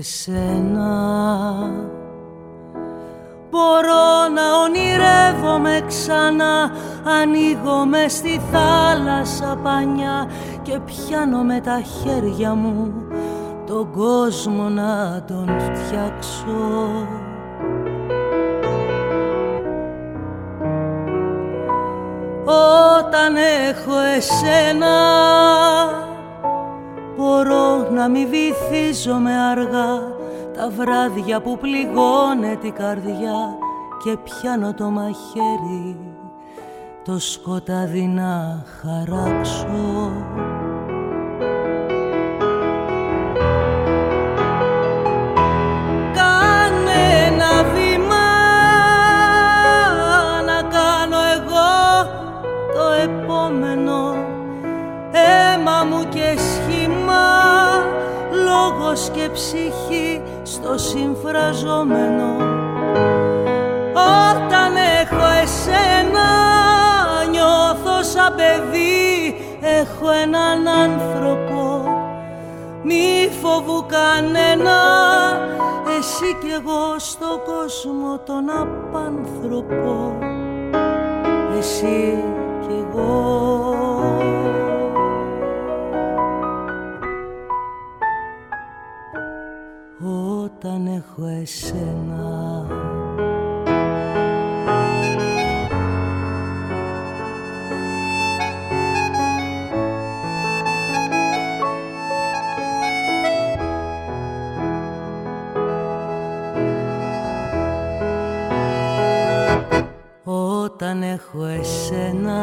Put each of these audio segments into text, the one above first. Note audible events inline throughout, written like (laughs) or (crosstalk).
Όταν έχω εσένα. Μπορώ να ονειρεύομαι ξανά Ανοίγω με στη θάλασσα πανιά Και πιάνω με τα χέρια μου Τον κόσμο να τον φτιάξω. Όταν έχω εσένα Μπορώ να μη βυθίζομαι αργά. Τα βράδια που πληγώνε την καρδιά και πιάνω το μαχαίρι το σκοτάδι να χαράξω. Κάνε ένα βήμα να κάνω εγώ το επόμενο. Αίμα μου και σχήμα λόγος και ψυχή στο συμφραζόμενο. Όταν έχω εσένα νιώθω σαν παιδί Έχω έναν άνθρωπο. Μη φοβού κανένα Εσύ κι εγώ στον κόσμο τον απάνθρωπο. Εσύ κι εγώ όταν έχω εσένα. Όταν έχω εσένα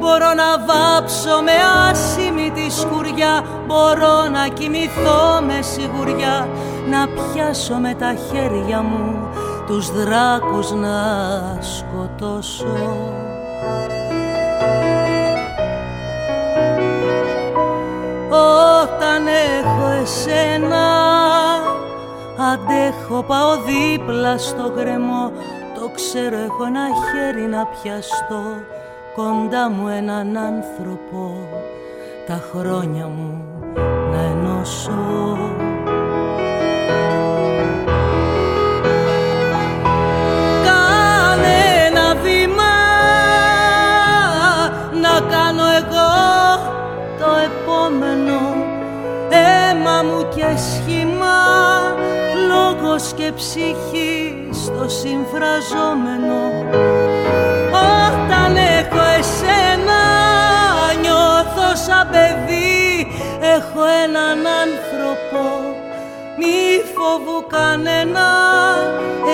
Μπορώ να βάψω με άσημη τη σκουριά Μπορώ να κοιμηθώ με σιγουριά Να πιάσω με τα χέρια μου Τους δράκους να σκοτώσω. Όταν έχω εσένα Αντέχω πάω δίπλα στο γκρεμό Το ξέρω έχω ένα χέρι να πιαστώ κοντά μου έναν άνθρωπο. Τα χρόνια μου να ενώσω Κάνε ένα βήμα να κάνω εγώ το επόμενο. Αίμα μου και σχήμα λόγος και ψυχή στο συμφραζόμενο. Όταν έχω εσένα νιώθω σαν παιδί. Έχω έναν άνθρωπο μη φοβού κανένα.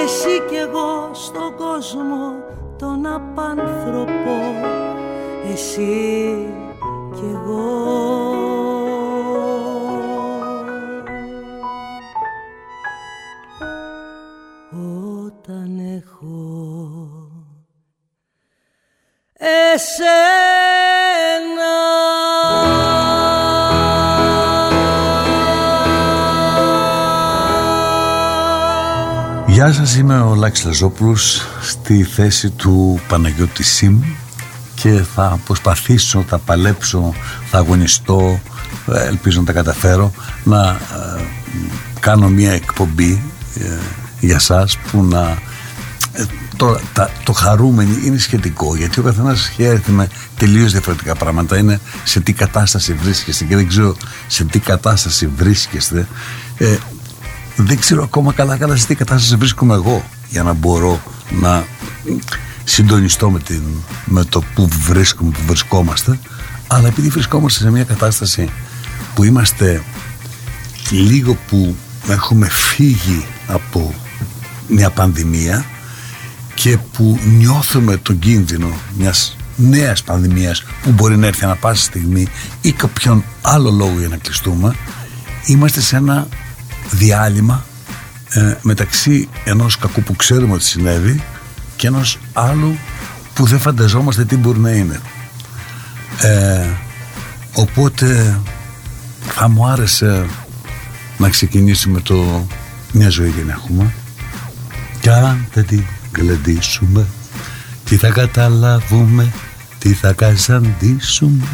Εσύ κι εγώ στον κόσμο τον απάνθρωπο. Εσύ κι εγώ Γεια σας, είμαι ο Λάκης Λαζόπουλος στη θέση του Παναγιώτη Σιμ και θα προσπαθήσω, θα παλέψω, θα αγωνιστώ, ελπίζω να τα καταφέρω, να ε, κάνω μια εκπομπή ε, για σας που να το, τα, το χαρούμενο είναι σχετικό γιατί ο καθένας χαίρεται με τελείως διαφορετικά πράγματα. Είναι σε τι κατάσταση βρίσκεστε και δεν ξέρω σε τι κατάσταση βρίσκεστε. Ε, δεν ξέρω ακόμα καλά καλά σε τι κατάσταση βρίσκομαι εγώ για να μπορώ να συντονιστώ με, την, με το που βρίσκομαι, που βρισκόμαστε. Αλλά επειδή βρισκόμαστε σε μια κατάσταση που είμαστε λίγο που έχουμε φύγει από μια πανδημία και που νιώθουμε τον κίνδυνο μιας νέας πανδημίας που μπορεί να έρθει ανα πάσα στιγμή ή κάποιον άλλο λόγο για να κλειστούμε είμαστε σε ένα διάλειμμα ε, μεταξύ ενός κακού που ξέρουμε ότι συνέβη και ενός άλλου που δεν φανταζόμαστε τι μπορεί να είναι. Ε, οπότε θα μου άρεσε να ξεκινήσουμε το μια ζωή δεν έχουμε και αν δεν την γλεντήσουμε Τι θα καταλάβουμε Τι θα καζαντήσουμε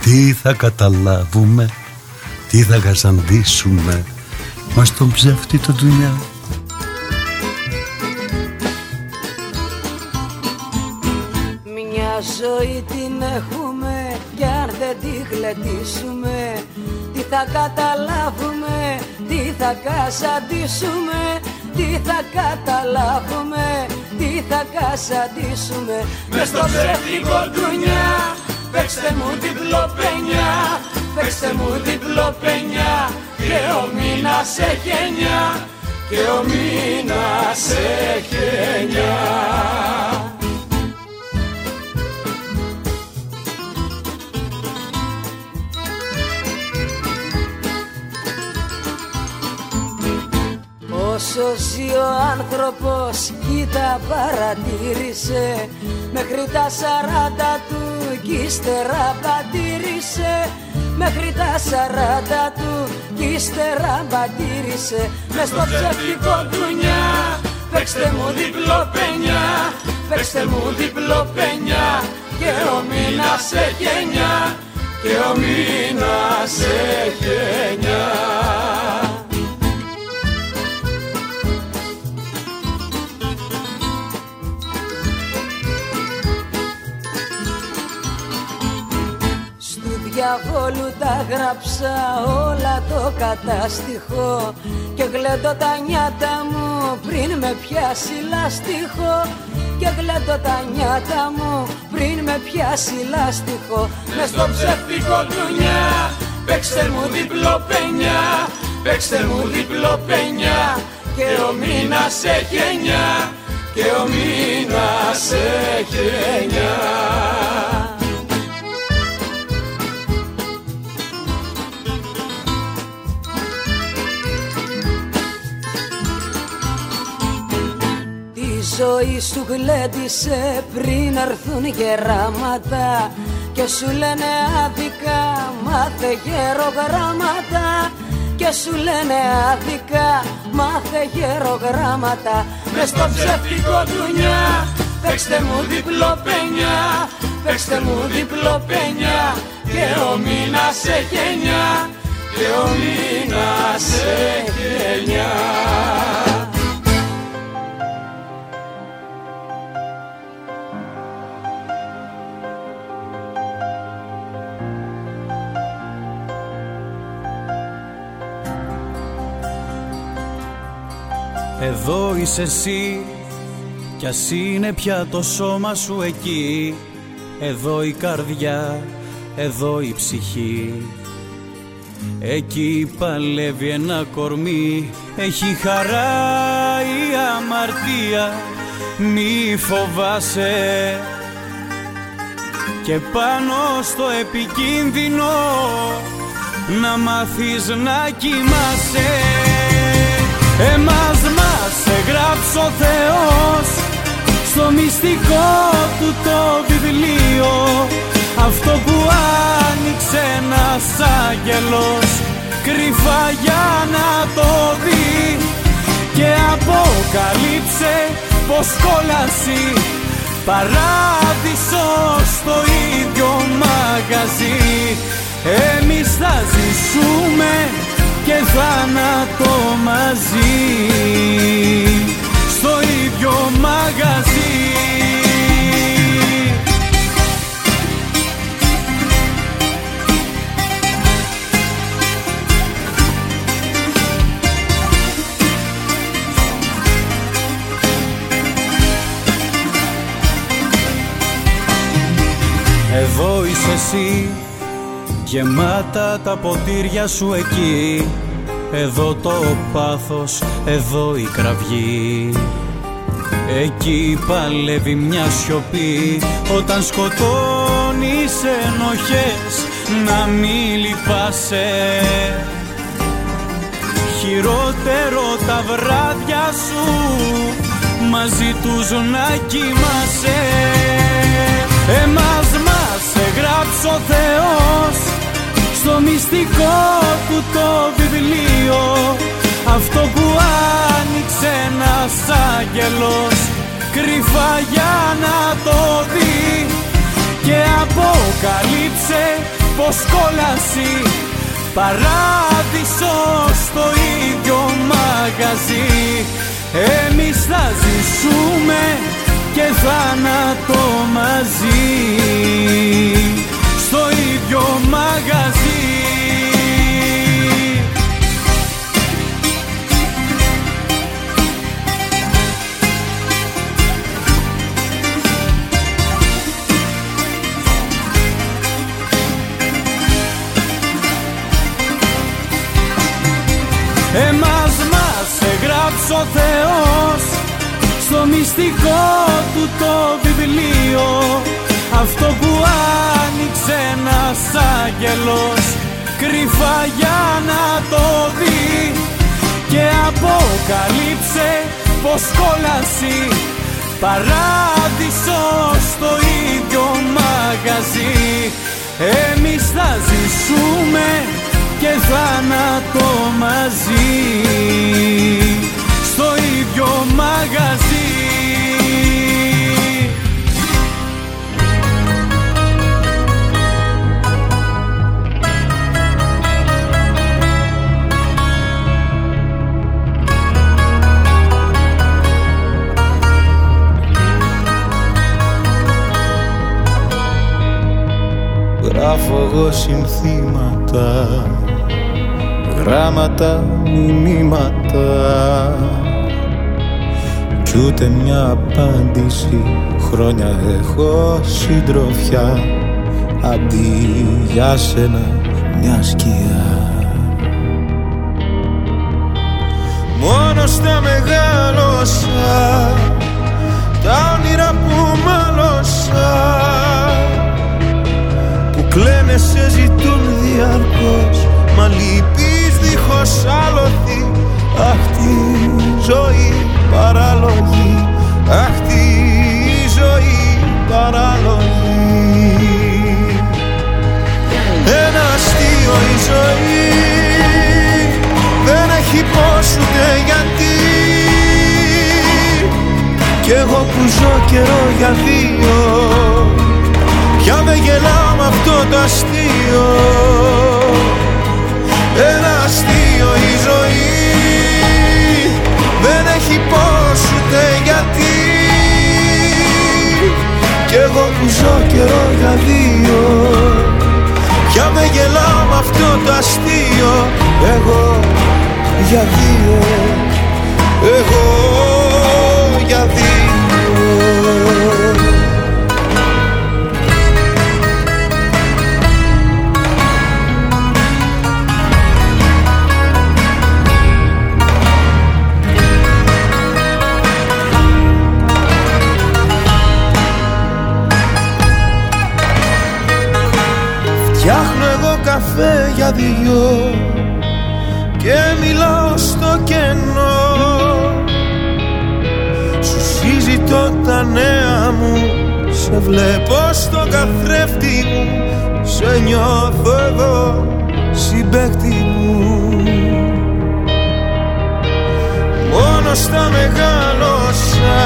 Τι θα καταλάβουμε τι θα κασαντήσουμε Μας τον ψεύτη το δουλειά. Μια ζωή την έχουμε κι αν δεν τη γλεντήσουμε. Τι θα καταλάβουμε, τι θα κασαντήσουμε Τι θα καταλάβουμε, τι θα κασαντήσουμε Μες στο ψεύτικο ντουνιά, παίξτε μου την πλοπενιά Παίξτε μου διπλοπενιά και ο μήνας έχει εννιά και ο μήνας έχει εννιά. Όσο ζει ο άνθρωπος κοίτα παρατήρησε Μέχρι τα σαράντα του κι ύστερα πατήρισε Μέχρι τα σαράντα του κι ύστερα μπατήρισε Μες στο ψεύτικο ντουνιά Παίξτε μου διπλό πενιά. Παίξτε μου διπλό πενιά. Και ο μήνας έχει εννιά Και ο μήνας έχει εννιά διαβόλου τα γράψα όλα το κατάστοιχο Και γλέντω τα νιάτα μου πριν με πιάσει λάστιχο. Και γλέντω τα νιάτα μου πριν με πιάσει λάστιχο. Μες στο ψεύτικο ντουνιά παίξτε μου διπλό πενιά Παίξτε μου διπλό πενιά και ο μήνας έχει εννιά και ο μήνας έχει εννιά ζωή σου γλέντισε πριν έρθουν γεράματα και σου λένε άδικα μάθε γερογράμματα και σου λένε άδικα μάθε γερογράμματα μες στο ψεύτικο ντουνιά παίξτε μου διπλοπένια παίξτε μου διπλοπένια και ο μήνας έχει εννιά και ο μήνας έχει εννιά Εδώ είσαι εσύ κι ας είναι πια το σώμα σου εκεί. Εδώ η καρδιά, εδώ η ψυχή. Εκεί παλεύει ένα κορμί Έχει χαρά η αμαρτία Μη φοβάσαι. Και πάνω στο επικίνδυνο Να μάθεις να κοιμάσαι. Εμάς μας εγγράψει ο Θεός Στο μυστικό του το βιβλίο. Αυτό που άνοιξε ένας άγγελος Κρυφά για να το δει Και αποκαλύψε πως κόλαση Παράδεισο στο ίδιο μαγαζί. Εμείς θα ζήσουμε και θάνατο μαζί εσύ. Γεμάτα τα ποτήρια σου εκεί. Εδώ το πάθος, εδώ η κραυγή. Εκεί παλεύει μια σιωπή. Όταν σκοτώνεις ενοχές Να μη λυπάσαι. Χειρότερο τα βράδια σου Μαζί τους να κοιμάσαι. Εμάς μας εγγράψει ο Θεός Στο μυστικό του το βιβλίο. Αυτό που άνοιξε ένας άγγελος Κρυφά για να το δει Και αποκαλύψε πως κόλαση Παράδεισο στο ίδιο μαγαζί. Εμείς θα ζήσουμε και θάνατο μαζί. Στο ίδιο μαγαζί. Εμάς μας έγραψε ο Θεός Στο μυστικό του το βιβλίο Αυτό που άνοιξε ένας άγγελος Κρυφά για να το δει Και αποκαλύψε πως κόλαση Παράδεισο στο ίδιο μαγαζί. Εμείς θα ζήσουμε και θάνατο μαζί στο ίδιο μαγαζί. Γράφω εγώ συνθήματα γράμματα, μηνύματα κι ούτε μια απάντηση. Χρόνια έχω συντροφιά. Αντί για σένα μια σκιά. Μόνος στα μεγάλωσα τα όνειρα που μάλωσα. Που κλαίνε σε ζητούν διαρκώς το αστείο ένα αστείο η ζωή. Δεν έχει πώς ούτε γιατί. Κι εγώ που ζω καιρό για δύο. Πια με γελάω με αυτό το αστείο. Εγώ για δύο. Εγώ για δύο δυο και μιλάω στο κενό. Σου συζητώ τα νέα μου Σε βλέπω στο καθρέφτη μου. Σε νιώθω εδώ συμπέκτη μου. Μόνο στα μεγάλωσα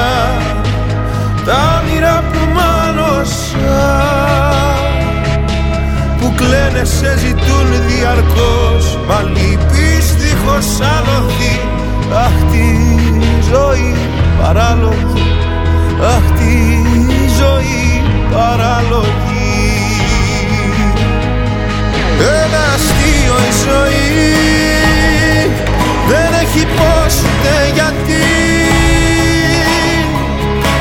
Τα όνειρα που μάλωσα κλαίνε σε ζητούν διαρκώς. Μα λυπείς δίχως άλοθη Αχ τη ζωή παράλογη. Αχ τη ζωή παράλογη. Ένα αστείο η ζωή. Δεν έχει πώς ούτε γιατί.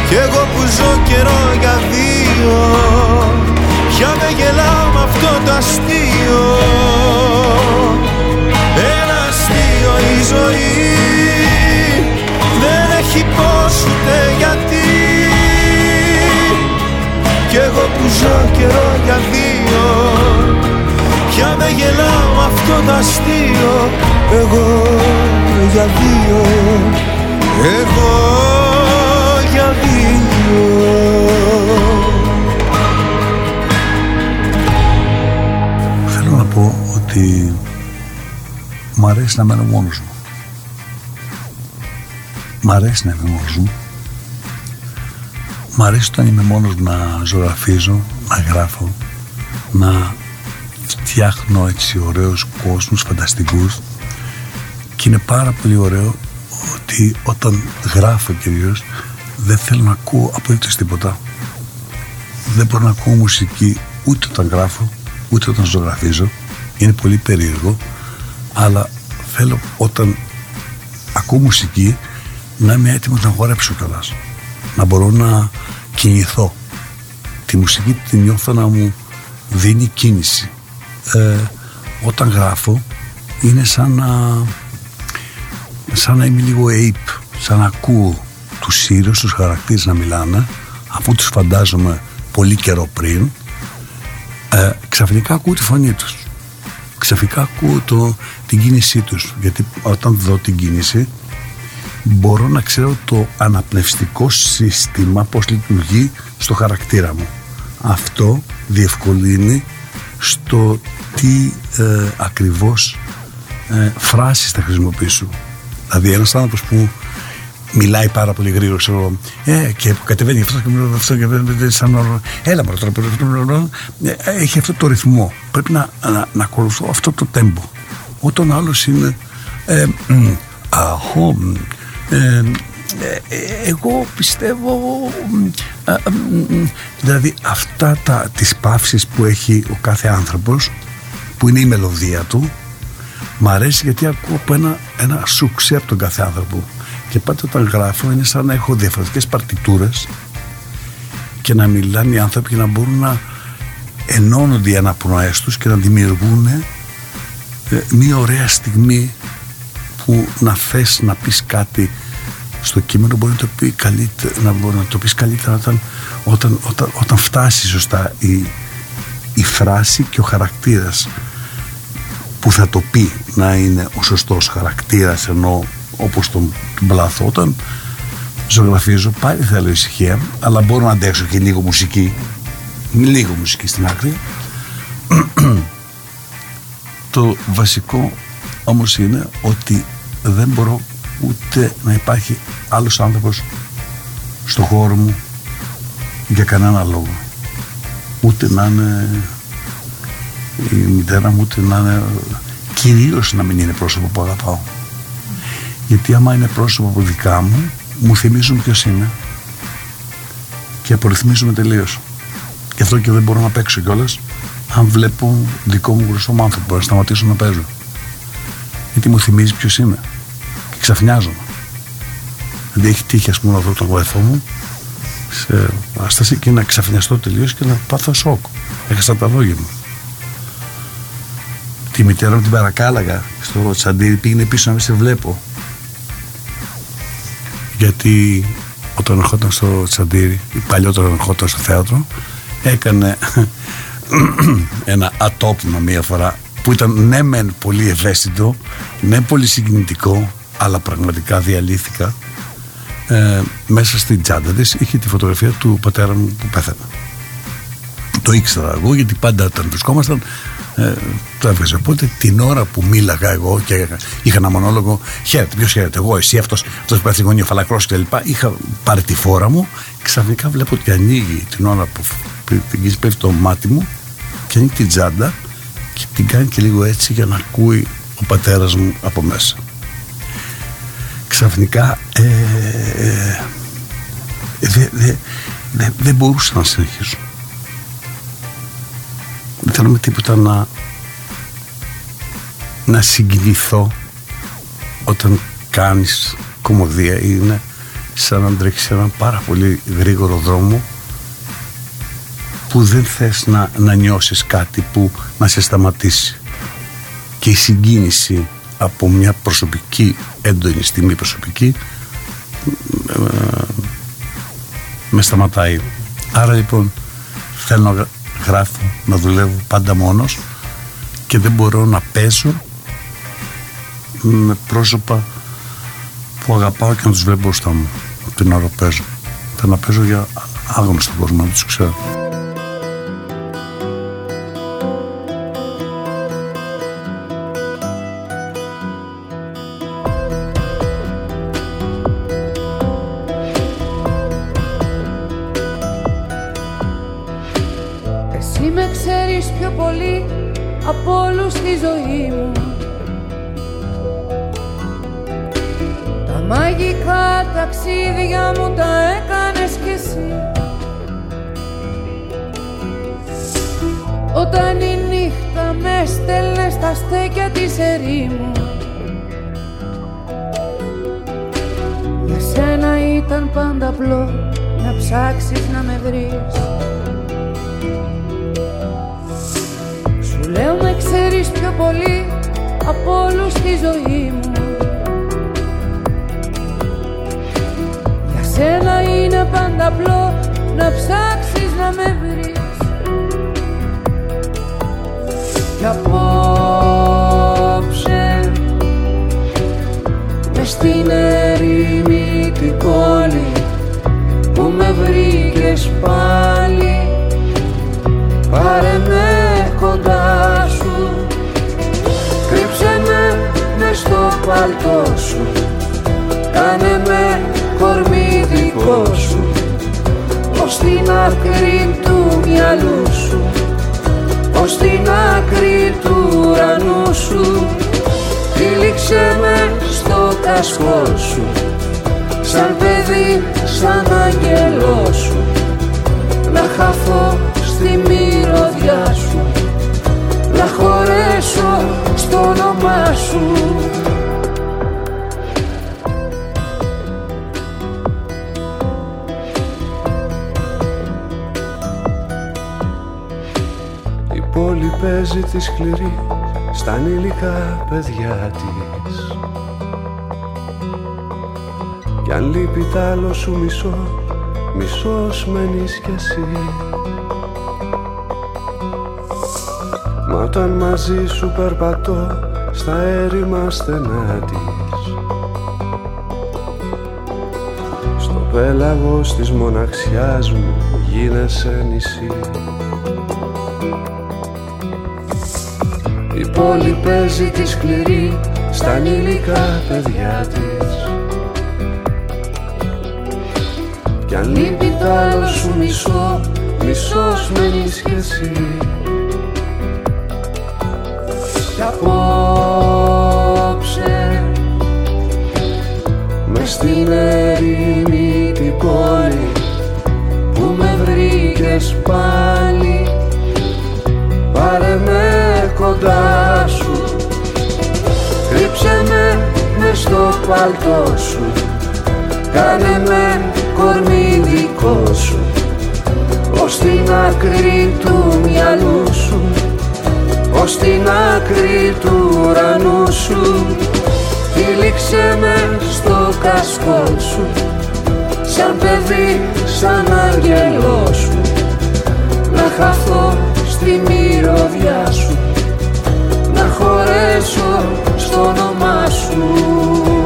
Κι εγώ που ζω καιρό για δύο. Πια με γελάω με αυτό το αστείο. Ένα αστείο η ζωή. Δεν έχει πώς ούτε γιατί. Κι εγώ που ζω καιρό για δύο Πια με γελάω με αυτό το αστείο. Εγώ για δύο Εγώ για δύο ότι μ' αρέσει να μένω μόνος μου. Μ' αρέσει να είμαι μόνος μου. Μ' αρέσει όταν είμαι μόνος να ζωγραφίζω, να γράφω, να φτιάχνω έτσι ωραίους κόσμους φανταστικούς και είναι πάρα πολύ ωραίο ότι όταν γράφω κυρίως δεν θέλω να ακούω απολύτως τίποτα δεν μπορώ να ακούω μουσική ούτε όταν γράφω ούτε όταν ζωγραφίζω είναι πολύ περίεργο αλλά θέλω όταν ακούω μουσική να είμαι έτοιμος να χορέψω κιόλας. Να μπορώ να κινηθώ. Τη μουσική τη νιώθω να μου δίνει κίνηση. Ε, όταν γράφω είναι σαν να σαν να είμαι λίγο ape σαν να ακούω τους ήρωες, τους χαρακτήρες να μιλάνε αφού τους φαντάζομαι πολύ καιρό πριν ε, ξαφνικά ακούω τη φωνή τους ξαφνικά ακούω το, την κίνησή τους. Γιατί όταν δω την κίνηση μπορώ να ξέρω το αναπνευστικό σύστημα πώς λειτουργεί στο χαρακτήρα μου. Αυτό διευκολύνει στο τι ε, ακριβώς ε, φράσεις θα χρησιμοποιήσω. Δηλαδή ένας άνθρωπος που μιλάει πάρα πολύ γρήγορα, ξέρω, ε, και κατεβαίνει αυτό και μιλάει αυτό και δεν σαν όρο. Έλα μόνο τώρα, ε, έχει αυτό το ρυθμό. Πρέπει να, να, να ακολουθώ αυτό το τέμπο. Όταν άλλο είναι, ε, αχώ, ε, εγώ πιστεύω δηλαδή αυτά τα, τις παύσεις που έχει ο κάθε άνθρωπος που είναι η μελωδία του μ' αρέσει γιατί ακούω από ένα, ένα σουξέ από τον κάθε άνθρωπο και πάντα όταν γράφω είναι σαν να έχω διαφορετικές παρτιτούρες και να μιλάνε οι άνθρωποι και να μπορούν να ενώνονται οι αναπνοές τους και να δημιουργούν ε, μια ωραία στιγμή που να θες να πεις κάτι στο κείμενο μπορεί να το, πει καλύτερα, να, μπορεί να το πεις καλύτερα όταν, όταν, όταν, όταν φτάσει σωστά η, η φράση και ο χαρακτήρας που θα το πει να είναι ο σωστός χαρακτήρας ενώ όπως τον, τον πλάθο όταν ζωγραφίζω πάλι θέλω ησυχία αλλά μπορώ να αντέξω και λίγο μουσική λίγο μουσική στην άκρη. (clears throat) Το βασικό όμως είναι ότι δεν μπορώ ούτε να υπάρχει άλλος άνθρωπος στο χώρο μου για κανένα λόγο. Ούτε να είναι η μητέρα μου ούτε να είναι κυρίως να μην είναι πρόσωπο που αγαπάω γιατί άμα είναι πρόσωπο που δικά μου μου θυμίζουν ποιος είμαι και απορριθμίζουν τελείως. Γι' αυτό και δεν μπορώ να παίξω κιόλας αν βλέπω δικό μου γνωστό άνθρωπο να σταματήσω να παίζω. Γιατί μου θυμίζει ποιος είμαι και ξαφνιάζομαι. Δηλαδή έχει τύχει ας πούμε να δω τον βοηθό μου σε άσταση και να ξαφνιαστώ τελείως και να πάθω σοκ. Έχασα τα λόγια μου. Τη μητέρα μου την παρακάλαγα στο τσαντήρι πήγαινε πίσω να μην σε βλέπω γιατί όταν ερχόταν στο τσαντήρι ή παλιότερο ερχόταν στο θέατρο έκανε (clears throat) ένα ατόπιμα μία φορά που ήταν ναι μεν πολύ ευαίσθητο ναι πολύ συγκινητικό αλλά πραγματικά διαλύθηκα. Ε, μέσα στην τσάντα της είχε τη φωτογραφία του πατέρα μου που πέθανε. Το ήξερα εγώ γιατί πάντα όταν βρισκόμασταν ε, το έβγαζε. Οπότε την ώρα που μίλαγα εγώ και είχα ένα μονόλογο, χαίρετε, ποιος χαίρετε, εγώ, εσύ, αυτός που πέφτει γωνία, φαλακρός κλπ. Είχα πάρει τη φόρα μου, ξαφνικά βλέπω ότι ανοίγει την ώρα που πέφτει το μάτι μου και ανοίγει την τσάντα και την κάνει και λίγο έτσι για να ακούει ο πατέρας μου από μέσα. Ξαφνικά ε, ε, δεν δε, δε, δε μπορούσα να συνεχίσω. Δεν θέλω με τίποτα να να συγκινηθώ όταν κάνεις κομμωδία είναι σαν να τρέξεις έναν πάρα πολύ γρήγορο δρόμο που δεν θες να, να νιώσεις κάτι που να σε σταματήσει. Και η συγκίνηση από μια προσωπική έντονη στιγμή προσωπική ε, με σταματάει. Άρα λοιπόν θέλω να γράφω να δουλεύω πάντα μόνος και δεν μπορώ να παίζω με πρόσωπα που αγαπάω και να τους βλέπω μπροστά μου την ώρα που παίζω. Θέλω να παίζω για άγνωστο κόσμο, να τους ξέρω. Παίζει της σκληρής στα ανήλικα παιδιά της. Κι αν λείπει τ' άλλο σου μισό, μισός μένεις κι εσύ. Μα όταν μαζί σου περπατώ στα έρημα στενά της. Στο πέλαγος της μοναξιάς μου γίνεσαι νησί πόλη παίζει τη σκληρή στα ανήλικα παιδιά της. Κι αν λείπει τ' άλλο σου μισό, μισός μένεις κι εσύ. Κι απόψε μες στην ερήμη την πόλη που με βρήκες πάλι στο παλτό σου. Κάνε με κορμί δικό σου. Ως την άκρη του μυαλού σου. Ως την άκρη του ουρανού σου. Τύλιξε με στο κασκό σου. Σαν παιδί, σαν άγγελό σου. Να χαθώ στη μυρωδιά σου. Να χωρέσω στο όνομά σου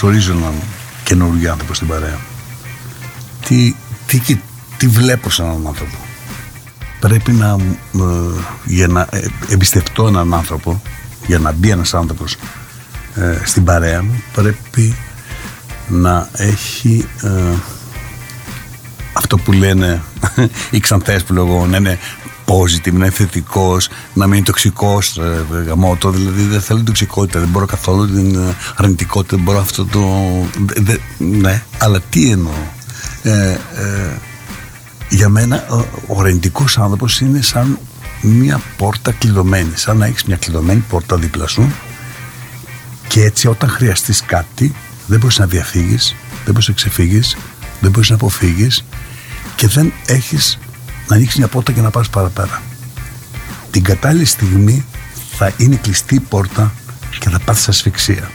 καλωσορίζω έναν καινούργιο άνθρωπο στην παρέα. Τι, τι, τι, τι βλέπω σαν έναν άνθρωπο. Πρέπει να, ε, για να ε, εμπιστευτώ έναν άνθρωπο, για να μπει ένας άνθρωπος ε, στην παρέα μου, πρέπει να έχει ε, αυτό που λένε (laughs) οι ξανθές που λέγω να είναι positive, να είναι θετικός, να μην είναι τοξικός ε, γαμότο. Δηλαδή δεν θέλω την τοξικότητα, δεν μπορώ καθόλου την ε, αρνητικότητα, δεν μπορώ αυτό το. δε- δε- ναι, αλλά τι εννοώ. Ε, ε, για μένα ο, ο αρνητικός άνθρωπος είναι σαν μια πόρτα κλειδωμένη. Σαν να έχεις μια κλειδωμένη πόρτα δίπλα σου και έτσι όταν χρειαστείς κάτι δεν μπορείς να διαφύγεις, δεν μπορείς να ξεφύγεις, δεν μπορείς να αποφύγεις και δεν έχεις να ανοίξεις μια πόρτα και να πας παραπέρα. Την κατάλληλη στιγμή θα είναι κλειστή η πόρτα και θα πάθεις ασφυξία.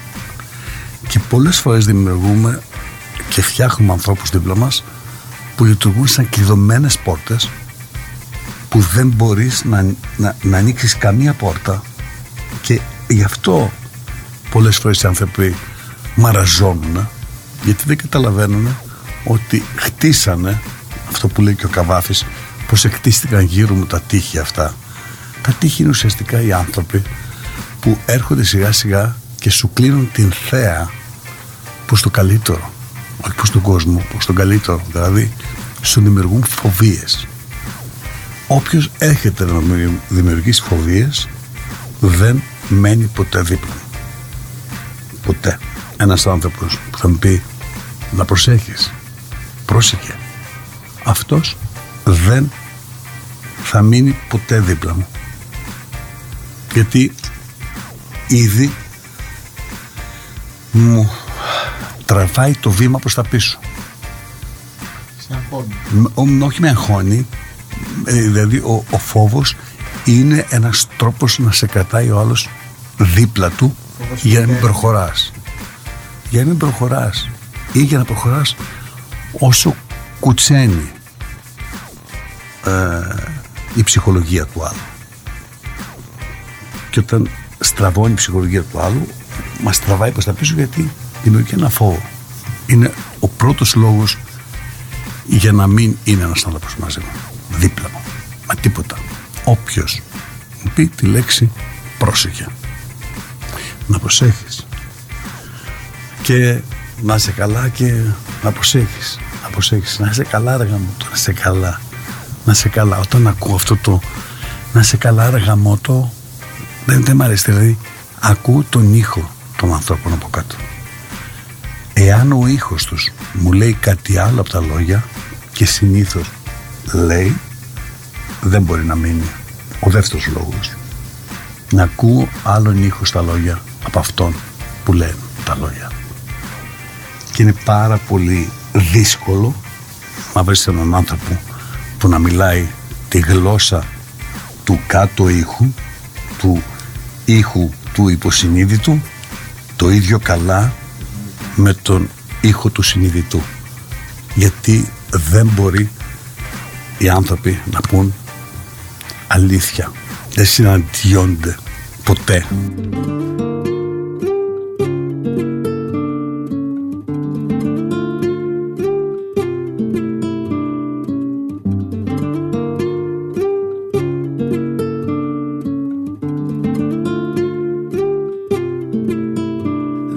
Και πολλές φορές δημιουργούμε και φτιάχνουμε ανθρώπους δίπλα μας που λειτουργούν σαν κλειδωμένες πόρτες που δεν μπορείς να, να, να ανοίξεις καμία πόρτα και γι' αυτό πολλές φορές οι άνθρωποι μαραζώνουν γιατί δεν καταλαβαίνουν ότι χτίσανε αυτό που λέει και ο Καβάφης πως εκτίστηκαν γύρω μου τα τείχη αυτά. Τα τείχη είναι ουσιαστικά οι άνθρωποι που έρχονται σιγά σιγά και σου κλείνουν την θέα προς το καλύτερο όχι προς τον κόσμο, προς τον καλύτερο. Δηλαδή σου δημιουργούν φοβίες. Όποιος έρχεται να δημιουργήσει φοβίες δεν μένει ποτέ δίπλα. Μου. ποτέ. Ένας άνθρωπος που θα μου πει να προσέχεις. Πρόσεχε αυτός δεν θα μείνει ποτέ δίπλα μου. Γιατί ήδη μου τραβάει το βήμα προς τα πίσω. Μ- ο- όχι με αγχώνει ε, δηλαδή ο, ο φόβος είναι ένας τρόπος να σε κρατάει ο άλλος δίπλα του για να μην προχωράς. Για να μην προχωράς ή για να προχωράς όσο κουτσένει ε, η ψυχολογία του άλλου. Και όταν στραβώνει η ψυχολογία του άλλου μας τραβάει προς τα πίσω γιατί δημιουργεί ένα φόβο. Είναι ο πρώτος λόγος για να μην είναι ένας άνθρωπος μαζί μου δίπλα μου μα τίποτα όποιος μου πει τη λέξη πρόσεχε. Να προσέχεις. Και να είσαι καλά και να προσέχεις. Να προσέχεις. Να είσαι καλά αργά μου να είσαι καλά να είσαι καλά όταν ακούω αυτό το να είσαι καλά αργά μου το δεν, δεν μ' αρέσει δηλαδή ακούω τον ήχο των ανθρώπων από κάτω. Εάν ο ήχος τους μου λέει κάτι άλλο από τα λόγια και συνήθως λέει δεν μπορεί να μείνει ο δεύτερος λόγος. Να ακούω άλλον ήχο στα λόγια από αυτόν που λένε τα λόγια. Και είναι πάρα πολύ δύσκολο να βρεις έναν άνθρωπο που να μιλάει τη γλώσσα του κάτω ήχου του ήχου του υποσυνείδητου το ίδιο καλά με τον ήχο του συνειδητού. Γιατί δεν μπορεί οι άνθρωποι να πούν αλήθεια. Δεν συναντιόνται ποτέ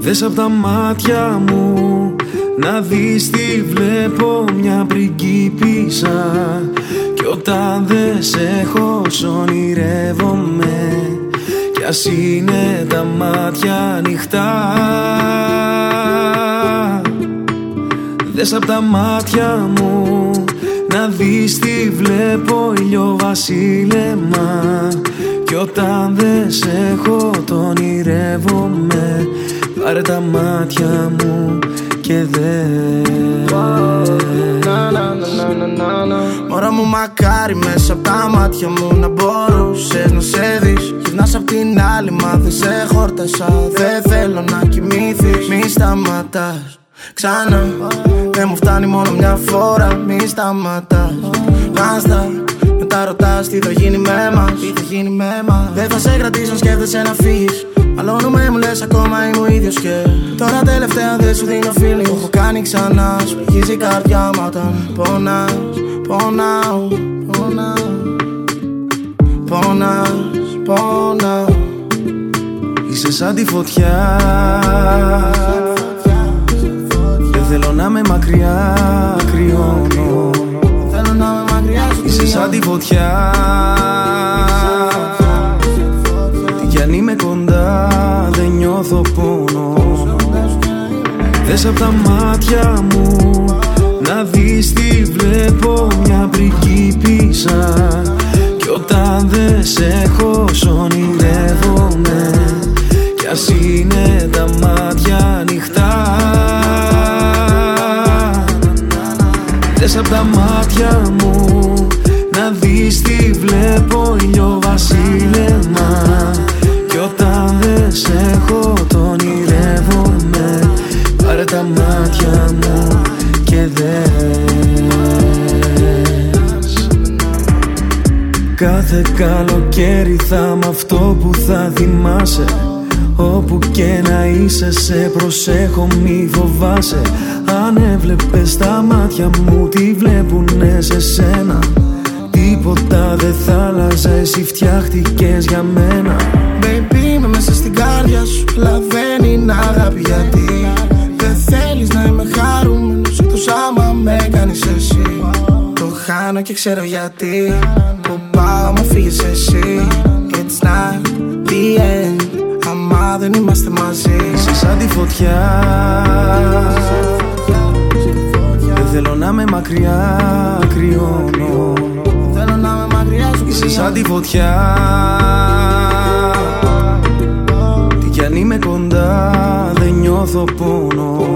Δες απ' τα μάτια μου να δεις τι βλέπω μια πριγκίπισσα. Κι όταν δεν σε έχω ονειρεύομαι. Κι ας είναι τα μάτια ανοιχτά. Δες απ' τα μάτια μου να δεις τι βλέπω βασίλεμα. Κι όταν δεν σε έχω τον ονειρεύομαι Πάρε τα μάτια μου και δε. Μωρά μου μακάρι μέσα από τα μάτια μου να μπορούσες να σε δεις. Γυρνάς απ' την άλλη μα δεν σε χόρτασα. Δεν θέλω να κοιμήθεις Μη σταματάς. Ξανά. Δεν μου φτάνει μόνο μια φορά. Μη σταματάς. Μάστα μετά ρωτάς τι θα γίνει με μας. Τι θα γίνει με μας. Δεν θα σε κρατήσω σκέφτεσαι να φύγεις Μαλώνουμε μου λες ακόμα είμαι ο ίδιος και Τώρα τελευταία δεν σου δίνω φίλη Μου έχω κάνει ξανά Σου η καρδιά μου όταν πονάς. Πονάω, πονάω Πονάς, πονάω. Είσαι σαν τη φωτιά. Δεν θέλω να με μακριά κρυώνω. Θέλω να με μακριά σου Είσαι σαν τη φωτιά νιώθω πόνο Δες απ' τα μάτια μου να δεις τι βλέπω μια πριγκίπισσα. Κι όταν δεν σε έχω ονειρεύομαι Κι ας είναι τα μάτια ανοιχτά. Δες απ' τα μάτια Κάθε καλοκαίρι θα μ' αυτό που θα θυμάσαι. Όπου και να είσαι σε προσέχω μη φοβάσαι. Αν έβλεπες τα μάτια μου τι βλέπουνε σε σένα; Τίποτα δεν θα άλλαζε εσύ φτιάχτηκες για μένα. Baby είμαι μέσα στην κάρδια σου και ξέρω γιατί. Που πάω μα φύγεις εσύ. It's not the end. Άμα δεν είμαστε μαζί. Είσαι σαν τη φωτιά. Δεν θέλω να είμαι μακριά κρυώνω. Θέλω να είμαι μακριά σου Είσαι σαν τη φωτιά. Κι αν είμαι κοντά δεν νιώθω πόνο.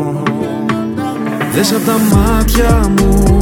Δες απ' τα μάτια μου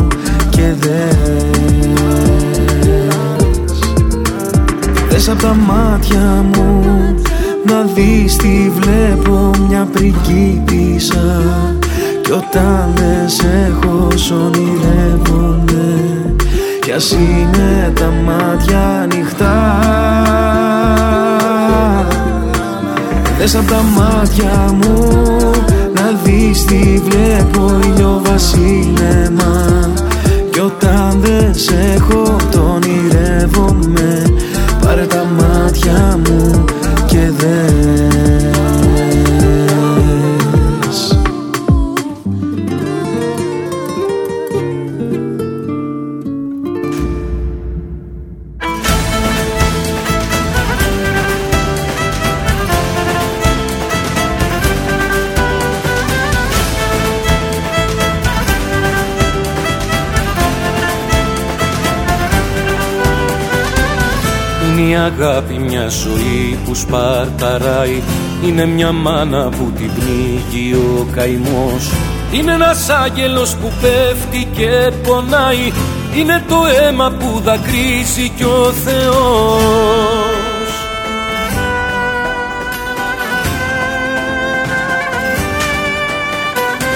τα μάτια μου. Να δεις τι βλέπω μια πριγκίπισσα. Κι όταν δεν σε έχω ονειρεύομαι Κι ας είναι τα μάτια ανοιχτά. Δες απ' τα μάτια μου να δεις τι βλέπω βασίλεμα. Κι όταν δεν σε έχω τον ονειρεύομαι Πάρε ζωή που σπαρταράει Είναι μια μάνα που την πνίγει ο καημός. Είναι ένας άγγελος που πέφτει και πονάει. Είναι το αίμα που δακρύζει κι ο Θεός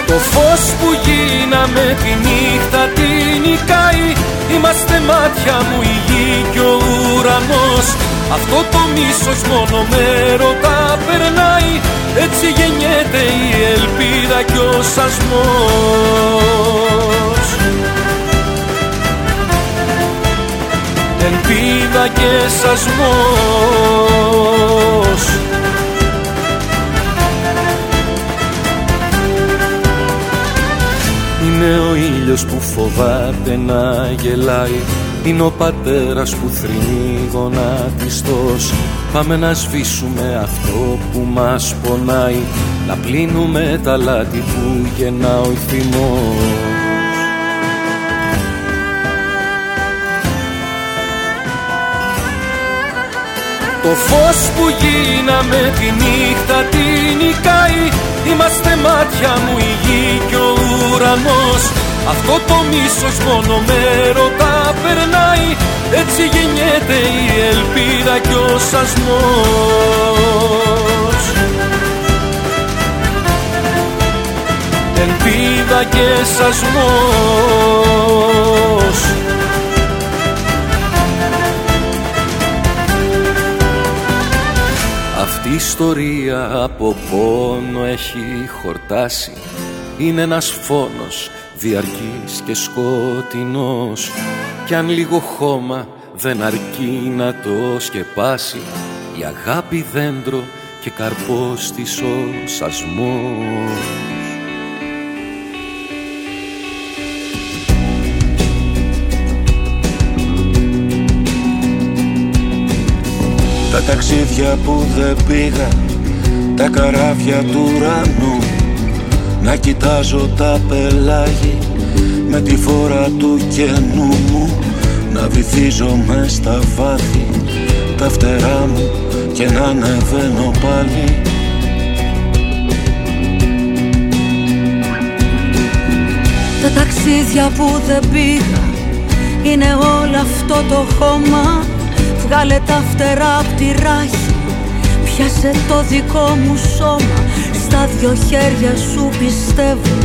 Το φως που γίναμε τη νύχτα την νικάει. Είμαστε μάτια μου η γη και ο ουρανός. Αυτό το μίσος μόνο με ρωτά περνάει. Έτσι γεννιέται η ελπίδα και ο σασμός. Ελπίδα και σασμός Είναι ο ήλιος που φοβάται να γελάει. Είναι ο πατέρας που θρυνεί γονατιστός. Πάμε να σβήσουμε αυτό που μας πονάει. Να πλύνουμε τα λάτι που γεννά ο θυμός Το φως που γίναμε τη νύχτα την νικάει. Είμαστε μάτια μου η γη και ο ουρανός. Αυτό το μίσος μόνο με ρωτά περνάει. Έτσι γεννιέται η ελπίδα και ο σασμός. Ελπίδα και σασμός ιστορία από πόνο έχει χορτάσει. Είναι ένας φόνος διαρκής και σκοτεινός. Κι αν λίγο χώμα δεν αρκεί να το σκεπάσει Η αγάπη δέντρο και καρπός της ο σασμός Τα ταξίδια που δεν πήγα Τα καράβια του ουρανού. Να κοιτάζω τα πελάγι Με τη φορά του καινού μου. Να βυθίζω μες στα βάθη Τα φτερά μου Και να ανεβαίνω πάλι. Τα ταξίδια που δεν πήγα Είναι όλο αυτό το χώμα Βγάλε τα φτερά απ' τη ράχη. Πιάσε το δικό μου σώμα Στα δυο χέρια σου πιστεύω.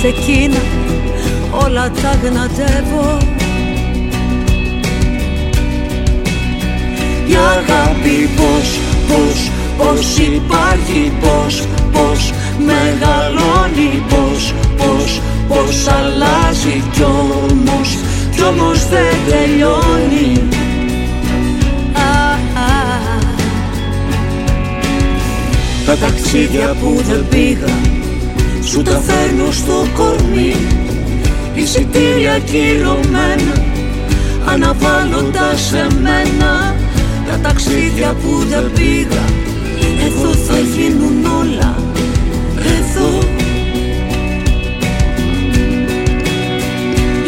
Σε εκείνα όλα τα γνατεύω. Η αγάπη πως, πως, πως υπάρχει Πως, πως μεγαλώνει Πως, πως, πως αλλάζει Κι όμως, κι όμως δεν τελειώνει Τα ταξίδια που δεν πήγα. Σου τα φέρνω στο κορμί Εισιτήρια κυρωμένα. Αναβάλλοντας σε μένα Τα ταξίδια που δεν πήγα. Εδώ θα γίνουν όλα Εδώ.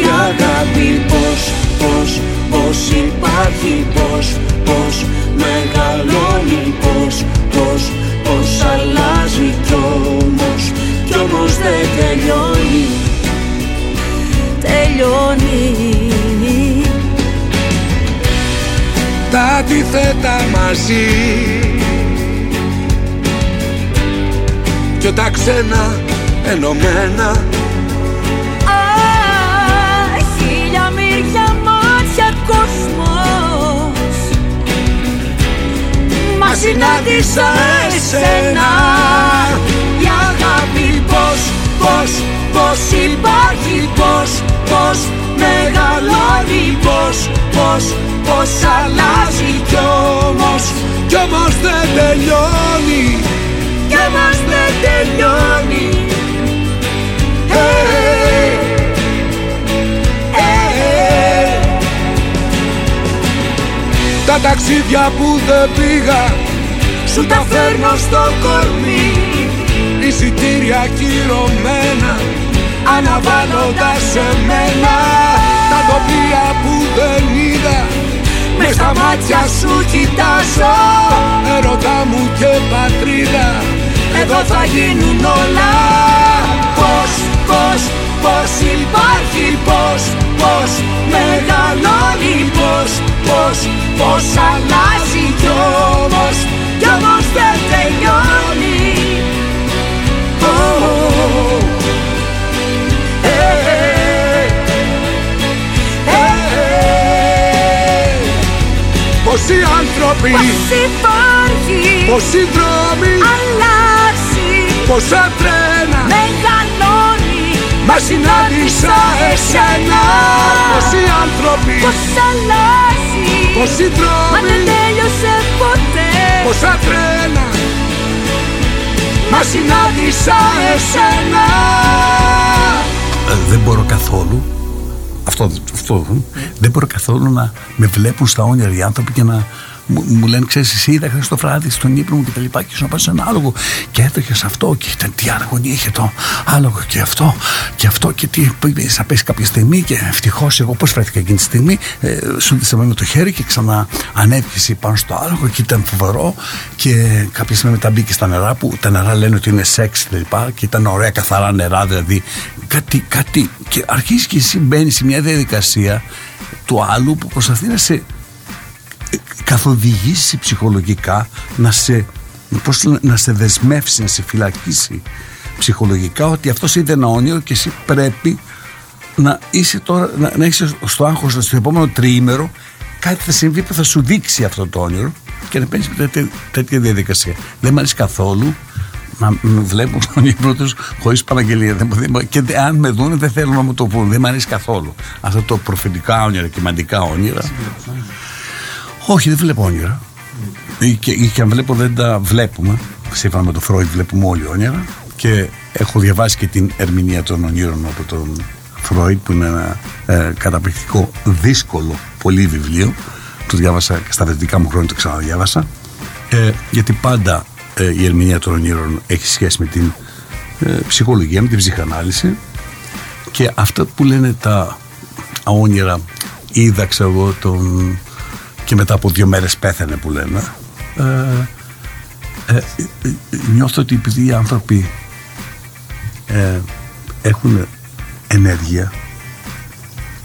Η αγάπη πως, πως, πως υπάρχει Πως, πως μεγαλώνει Πως, πως πως αλλάζει κι όμως Κι όμως δεν τελειώνει. Τελειώνει. Τα αντιθέτα μαζί. Κι τα ξένα ενωμένα. Χίλια μύρια μάτια κόσμος. Μας συνάντησα εσένα. Η αγάπη πως, πως, πως υπάρχει Πως, πως μεγαλώνει Πως, πως, πως αλλάζει Κι όμως, κι όμως δεν τελειώνει. Κι όμως δεν τελειώνει. Hey, hey. Τα ταξίδια που δεν πήγα Σου τα φέρνω στο κορμί. Εισιτήρια κυρωμένα Αναβάλλοντας σε μένα. Τα τοπία που δεν είδα Με στα μάτια σου κοιτάζω. Ερώτα μου και πατρίδα Εδώ θα γίνουν όλα. Πώς, πώς, πώς υπάρχει Πώς, πώς μεγαλώνει Πώς, πώς, πώς αλλάζει Κι όμως, κι όμως δεν τελειώνει Πόσοι άνθρωποι Πώς υπάρχει Πόσοι δρόμοι Αλλάζει Πόσα τρένα Μεγαλώνει Μα συνάντησα εσένα Πόσοι άνθρωποι Πώς αλλάζει Πόσοι Μα δρόμοι δεν τέλειωσε ποτέ Πόσα τρένα Μας συνάντησα εσένα. Ε, δεν μπορώ καθόλου αυτό, αυτό δεν μπορώ καθόλου να με βλέπουν στα όνειρα οι άνθρωποι και να μου, μου λένε, ξέρεις, εσύ είδα χθες το βράδυ στον ύπνο μου και τα λοιπά. Και σου να πάω σε ένα άλογο και έτρεχες σε αυτό και ήταν τι άγωνία είχε το άλογο και αυτό και αυτό και τι θα πέσει κάποια στιγμή. Και ευτυχώς εγώ πώς βρέθηκα εκείνη τη στιγμή, ε, σου με το χέρι και ξανά ανέβηκες πάνω στο άλογο και ήταν φοβερό. Και κάποια στιγμή μετά μπήκε στα νερά που τα νερά λένε ότι είναι σεξ και λοιπά. Και ήταν ωραία καθαρά νερά, δηλαδή κάτι, κάτι. Και αρχίζεις και εσύ μπαίνεις σε μια διαδικασία του άλλου που προσπαθεί να σε καθοδηγήσει ψυχολογικά να σε, πώς, να σε δεσμεύσει, να σε φυλακίσει ψυχολογικά ότι αυτός είδε ένα όνειρο και εσύ πρέπει να είσαι τώρα, να, να είσαι στο άγχος στο επόμενο τριήμερο κάτι θα συμβεί που θα σου δείξει αυτό το όνειρο και να παίρνει τέτοια, τέτοια διαδικασία. Δεν μου αρέσει καθόλου να με βλέπουν στον ύπνο τους χωρίς παραγγελία. Και αν με δουν, δεν θέλουν να μου το πούν. Δεν μου αρέσει καθόλου. Αυτό το προφητικά όνειρα και μαντικά όνειρα. Όχι, δεν βλέπω όνειρα. Ή και, ή και αν βλέπω, δεν τα βλέπουμε. Σύμφωνα με τον Φρόιντ, βλέπουμε όλοι όνειρα. Και έχω διαβάσει και την ερμηνεία των ονείρων από τον Φρόιντ, που είναι ένα ε, καταπληκτικό, δύσκολο, πολύ βιβλίο. Το διάβασα και στα δυτικά μου χρόνια, το ξαναδιάβασα. Ε, γιατί πάντα ε, η ερμηνεία των ονείρων έχει σχέση με την ε, ψυχολογία, με την ψυχανάλυση. Και αυτά που λένε τα όνειρα, είδα, ξέρω εγώ, τον και μετά από δύο μέρες πέθανε που λένε. Ε, ε, ε, νιώθω ότι επειδή οι άνθρωποι ε, έχουν ενέργεια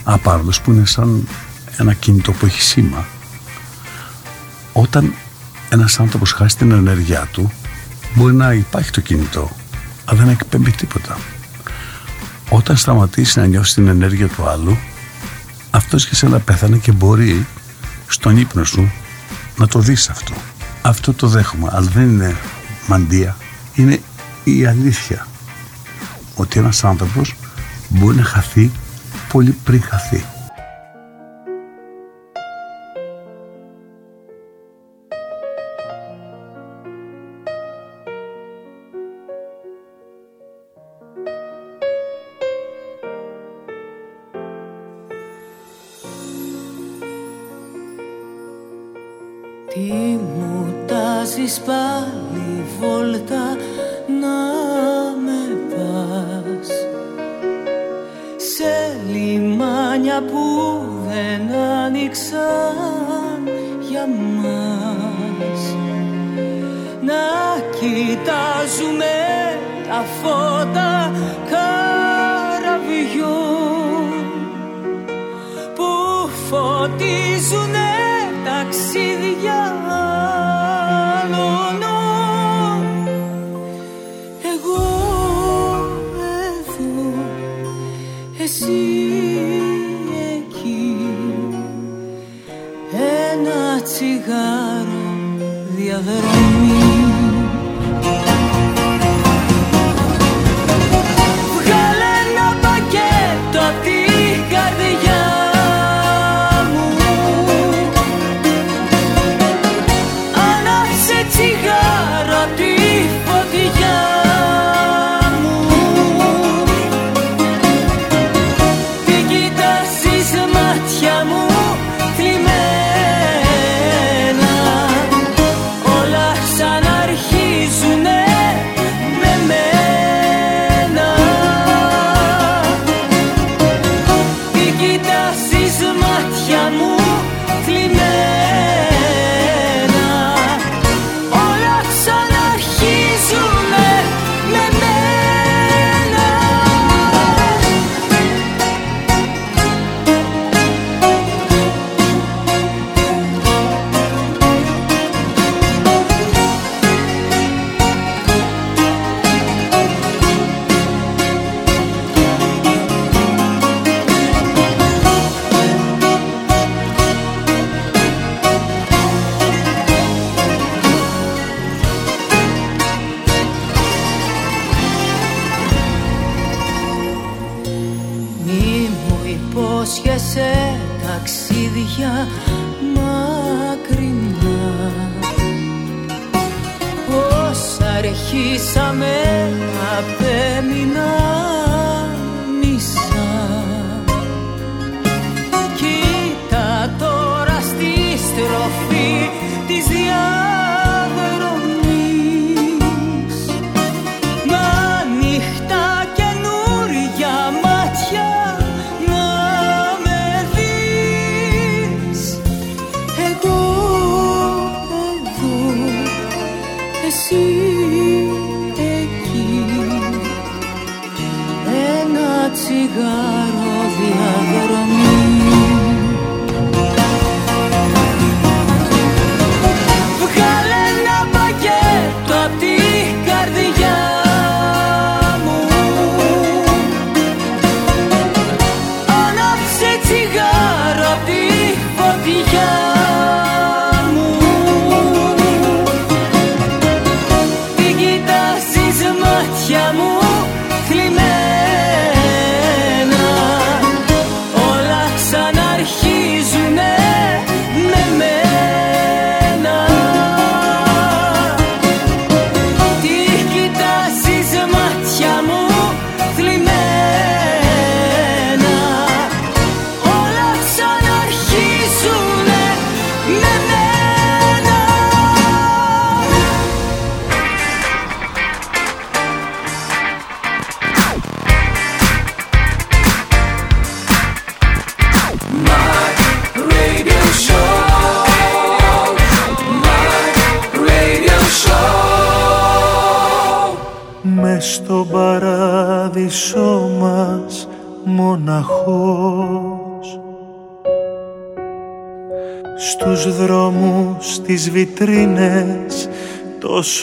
απάρδος που είναι σαν ένα κινητό που έχει σήμα όταν ένας άνθρωπος χάσει την ενέργειά του μπορεί να υπάρχει το κινητό αλλά δεν εκπέμπει τίποτα. Όταν σταματήσει να νιώσει την ενέργεια του άλλου αυτός και σένα πέθανε και μπορεί στον ύπνο σου να το δεις αυτό. Αυτό το δέχομαι, αλλά δεν είναι μαντεία. Είναι η αλήθεια ότι ένας άνθρωπος μπορεί να χαθεί πολύ πριν χαθεί.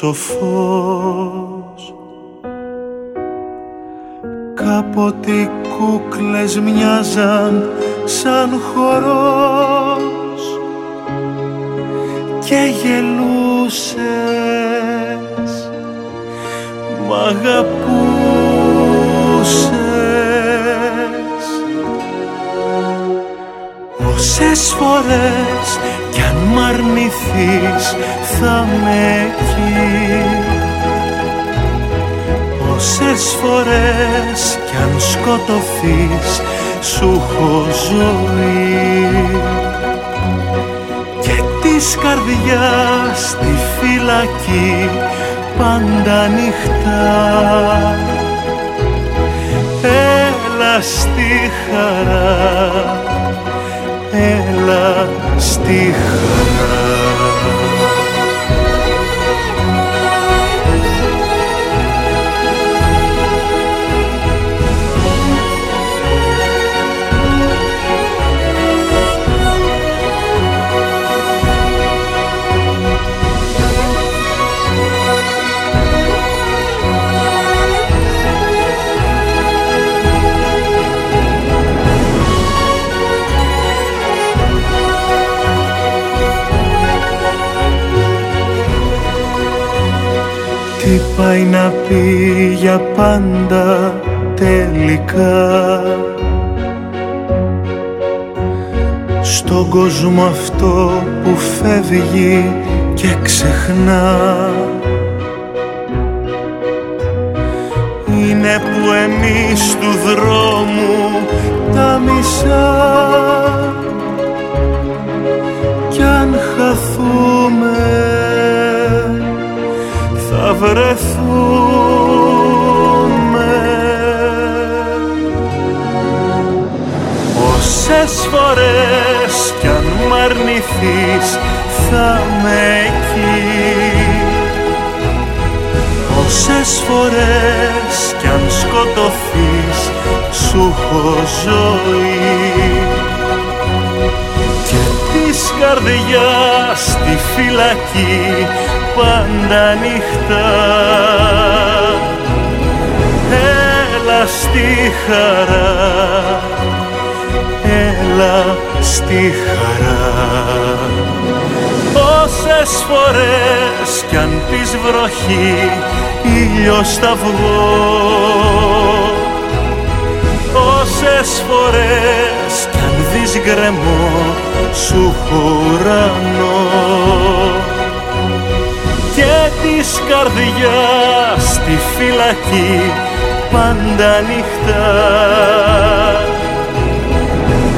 Τόσο φως Κάποτε οι κούκλες μοιάζαν σαν χορός και γελούσες μ' αγαπούσες. Όσες φορές κι αν μ' αρνηθείς θα με εκεί Πόσες φορές κι αν σκοτωθείς σου έχω ζωή. Και της καρδιάς στη φυλακή πάντα ανοιχτά Έλα στη χαρά έλα στη χαρά Τι πάει να πει για πάντα τελικά. Στον κόσμο αυτό που φεύγει και ξεχνά. Είναι που εμείς του δρόμου τα μισά. Κι αν χαθούμε βρεθούμε. Όσες φορές κι αν μ' αρνηθείς θα με εκεί. Όσες φορές κι αν σκοτωθείς σου έχω ζωή. Και της καρδιάς στη φυλακή πάντα νύχτα. Έλα στη χαρά, έλα στη χαρά. Όσες φορές κι αν πεις βροχή ήλιος θα βγω Όσες φορές κι αν δεις γκρεμό σου χωρανό και της καρδιάς στη φυλακή πάντα νυχτά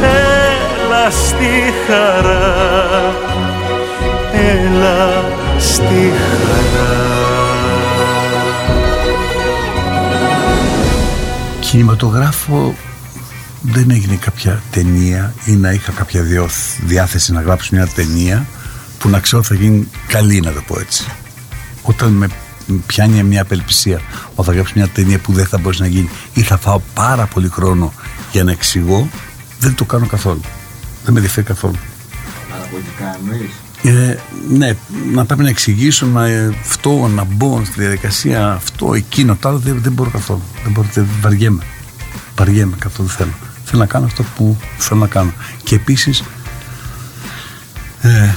Έλα στη χαρά, έλα στη χαρά. Κινηματογράφο δεν έγινε κάποια ταινία ή να είχα κάποια διάθεση να γράψω μια ταινία που να ξέρω θα γίνει καλή να το πω έτσι όταν με πιάνει μια απελπισία όταν θα γράψω μια ταινία που δεν θα μπορέσει να γίνει ή θα φάω πάρα πολύ χρόνο για να εξηγώ δεν το κάνω καθόλου δεν με ενδιαφέρει καθόλου Παραπολιτικά εννοείς; Ε, ναι, να πρέπει να εξηγήσω να, ε, αυτό, να μπω στη διαδικασία αυτό, εκείνο, το άλλο δεν, δεν μπορώ καθόλου. Δεν μπορώ, δεν βαριέμαι. Βαριέμαι καθόλου δεν θέλω. Θέλω να κάνω αυτό που θέλω να κάνω. Και επίσης ε,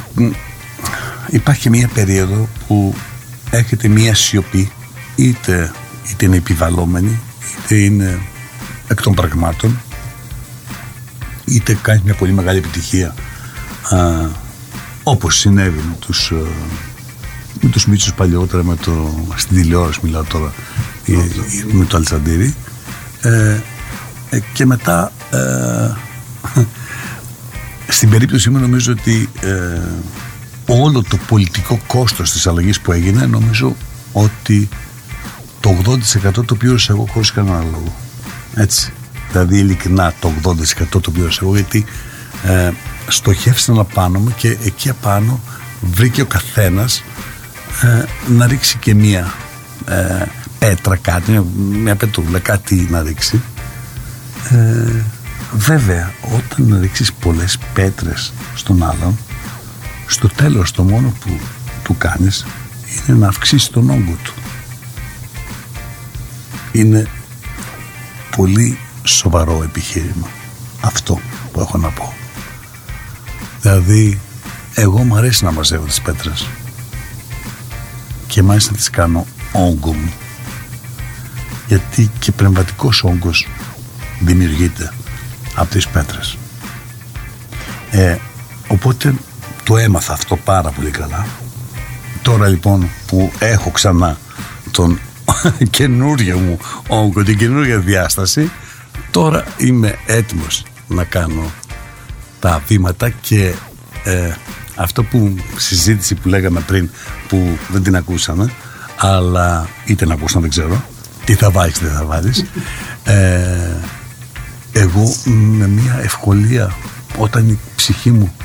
υπάρχει μια περίοδο που έρχεται μια σιωπή είτε, είτε είναι επιβαλλόμενη είτε είναι εκ των πραγμάτων είτε κάνει μια πολύ μεγάλη επιτυχία α, όπως συνέβη με τους, ε, με τους Μίτσους παλιότερα με το, στην τηλεόραση μιλάω τώρα με το Αλτσαντήρι ε, ε, και μετά ε, (laughs) στην περίπτωση μου νομίζω ότι ε, όλο το πολιτικό κόστος της αλλαγής που έγινε νομίζω ότι το 80% το πλήρωσα εγώ χωρίς κανένα λόγο. Έτσι. Δηλαδή ειλικρινά το 80% το πλήρωσα εγώ γιατί ε, στοχεύσαν απάνω μου και εκεί απάνω βρήκε ο καθένας ε, να ρίξει και μία ε, πέτρα κάτι, μια πετρούλα κάτι να ρίξει. Ε, βέβαια όταν ρίξεις πολλές πέτρες στον άλλον στο τέλος το μόνο που του κάνεις είναι να αυξήσεις τον όγκο του. Είναι πολύ σοβαρό επιχείρημα αυτό που έχω να πω. Δηλαδή εγώ μου αρέσει να μαζεύω τις πέτρες. Και μάλιστα τις κάνω όγκο μου. Γιατί και πνευματικός όγκος δημιουργείται από τις πέτρες. Ε, οπότε το έμαθα αυτό πάρα πολύ καλά. Τώρα λοιπόν που έχω ξανά τον (laughs) καινούριο μου όγκο την καινούργια διάσταση τώρα είμαι έτοιμος να κάνω τα βήματα και ε, αυτό που συζήτηση που λέγαμε πριν που δεν την ακούσαμε αλλά είτε να ακούσαμε δεν ξέρω τι θα βάλεις δεν θα βάλεις. Ε, εγώ με μια ευκολία όταν η ψυχή μου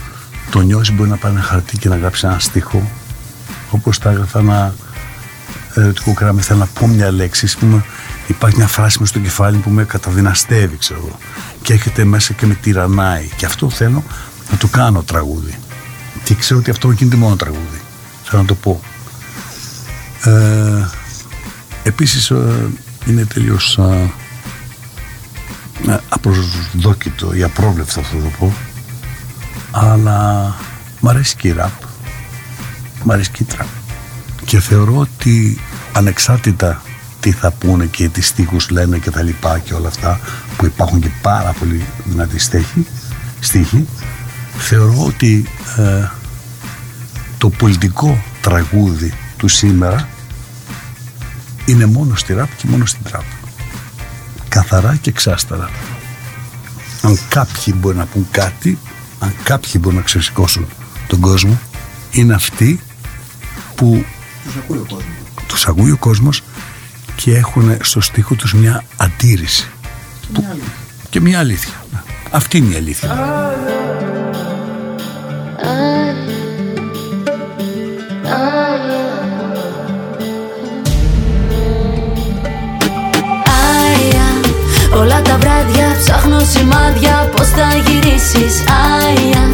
το νιώσεις μπορεί να πάρει ένα χαρτί και να γράψει ένα στίχο όπως τα έγραφα ένα ερωτικό κράμι θέλω να πω μια λέξη πούμε, υπάρχει μια φράση μες στο κεφάλι που με καταδυναστεύει ξέρω εγώ και έρχεται μέσα και με τυραννάει. Και αυτό θέλω να του κάνω τραγούδι. Και ξέρω ότι αυτό γίνεται μόνο τραγούδι θέλω να το πω. Ε, επίσης ε, είναι τελείως ε, απροσδόκητο ή απρόβλεπτο αυτό το πω αλλά μ' αρέσει και η ραπ μ' αρέσει και η τραπ και θεωρώ ότι ανεξάρτητα τι θα πούνε και τι στίχους λένε και τα λοιπά και όλα αυτά που υπάρχουν και πάρα πολύ δυνατοί στίχοι, στίχοι θεωρώ ότι ε, το πολιτικό τραγούδι του σήμερα είναι μόνο στη ραπ και μόνο στην τραπ καθαρά και εξάσταρα. Αν κάποιοι μπορεί να πούν κάτι αν κάποιοι μπορούν να ξεσηκώσουν τον κόσμο είναι αυτοί που τους ακούει ο κόσμος, τους ακούει ο κόσμος και έχουν στο στίχο τους μια αντίρρηση. Και μια αλήθεια, και μια αλήθεια. αυτή είναι η αλήθεια Όλα τα βράδια ψάχνω σημάδια Πώς θα γυρίσεις. Άια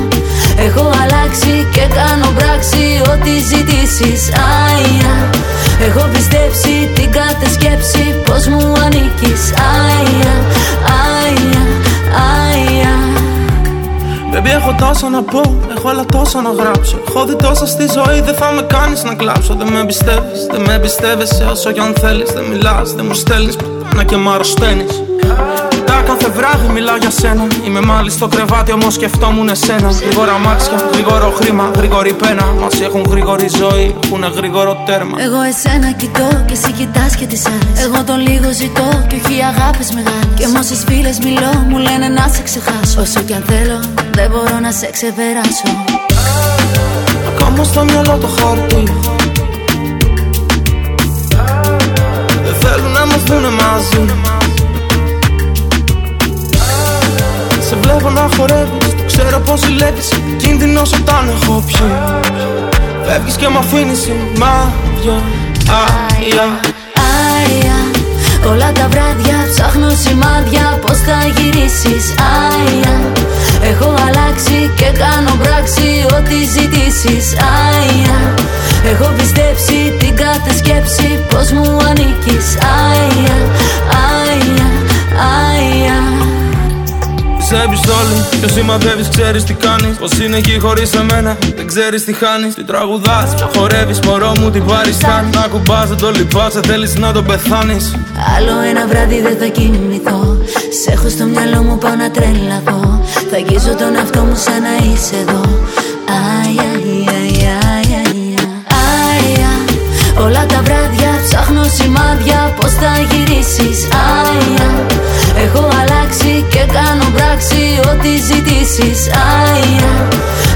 Έχω αλλάξει και κάνω πράξη Ό,τι ζητήσεις. Άια Έχω πιστέψει την κάθε σκέψη Πώς μου ανήκεις. Άια Άια Άια Baby έχω τόσα να πω, έχω άλλα τόσα να γράψω. Έχω δει τόσα στη ζωή, δεν θα με κάνεις να κλάψω. Δεν με εμπιστεύεις, δεν με εμπιστεύεσαι όσο κι αν θέλεις. Δεν μιλάς, δεν μου στέλνεις, να και μ' αρρωσταίνεις κάθε βράδυ μιλάω για σένα. Είμαι μάλι στο κρεβάτι, όμως σκεφτόμουν εσένα. Γρήγορα μάξια, γρήγορο χρήμα, γρήγορη πένα. Μας έχουν γρήγορη ζωή, έχουν γρήγορο τέρμα. Εγώ εσένα κοιτώ και εσύ κοιτάς και τις άλλες. Εγώ τον λίγο ζητώ και όχι αγάπη μεγάλες. Και με όσε φίλες μιλώ, μου λένε να σε ξεχάσω. Όσο κι αν θέλω, δεν μπορώ να σε ξεπεράσω. Ακόμα στο μυαλό το χάρτη. Δεν θέλουν να μας δούνε μαζί. Σε βλέπω να χορεύεις. Το ξέρω πως ζηλεύεις. Κίνδυνος όταν έχω πιει. Φεύγεις και μ' αφήνεις σημάδια Άια Άια Όλα τα βράδια ψάχνω σημάδια. Πώς θα γυρίσεις; Άια Έχω αλλάξει και κάνω πράξη. Ό,τι ζητήσεις. Άια Έχω πιστέψει την κάθε σκέψη. Πως μου ανήκεις; Άια Άια Άια σε επιστόλη Και σημαδεύεις ξέρεις τι κάνεις. Πως είναι εκεί χωρίς εμένα Δεν ξέρεις τι χάνεις. Τι τραγουδάς, ποια χορεύεις Μωρό μου τι παριστάνει Να κουμπάς δεν το λυπάσαι Θέλεις να το πεθάνεις. Άλλο ένα βράδυ δεν θα κοιμηθώ. Σε έχω στο μυαλό μου πάω να τρελαθώ. Θα αγγίζω τον εαυτό μου σαν να είσαι εδώ. Αι, αι, αι, αι, αι, Άια Όλα τα βράδια ψάχνω σημάδια. Πώς θα γυρίσεις. Άια Έχω αλλάξει και κάνω πράξη Ό,τι ζητήσεις. Άια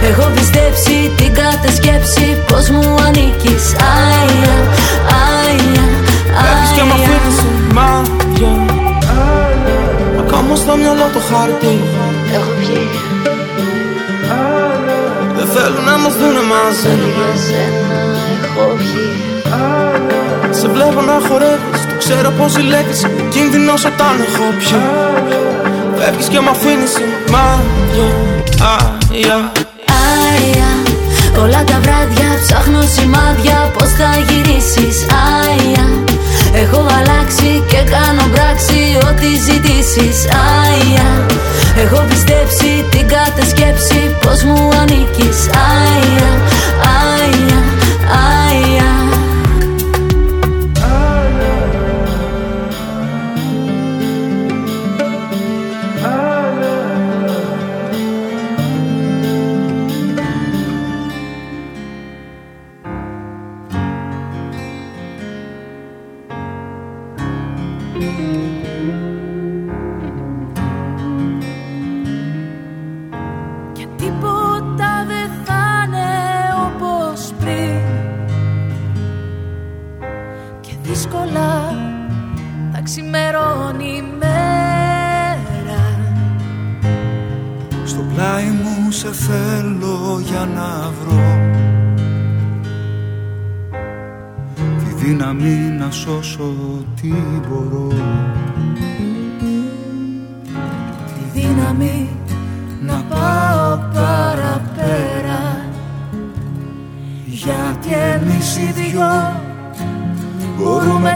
Έχω πιστέψει την κάθε σκέψη Πως μου ανήκεις. Άια Άια Φεύγεις και μ' αφήνεις σημάδια Ακόμα στο μυαλό το χάρτη. Έχω βγει. Δεν θέλουν να μας δούνε μαζί Για σένα έχω βγει Σε βλέπω να χορεύεις Το ξέρω πως ζηλεύεις. Κίνδυνος όταν έχω πιει. Φεύγεις και μ' αφήνεις σημάδια Άια Άια Όλα τα βράδια ψάχνω σημάδια. Πώς θα γυρίσεις Άια Έχω αλλάξει και κάνω πράξη Ό,τι ζητήσεις Άια Έχω πιστέψει την κάθε σκέψη Πως μου ανήκεις Άια Άια Άια Και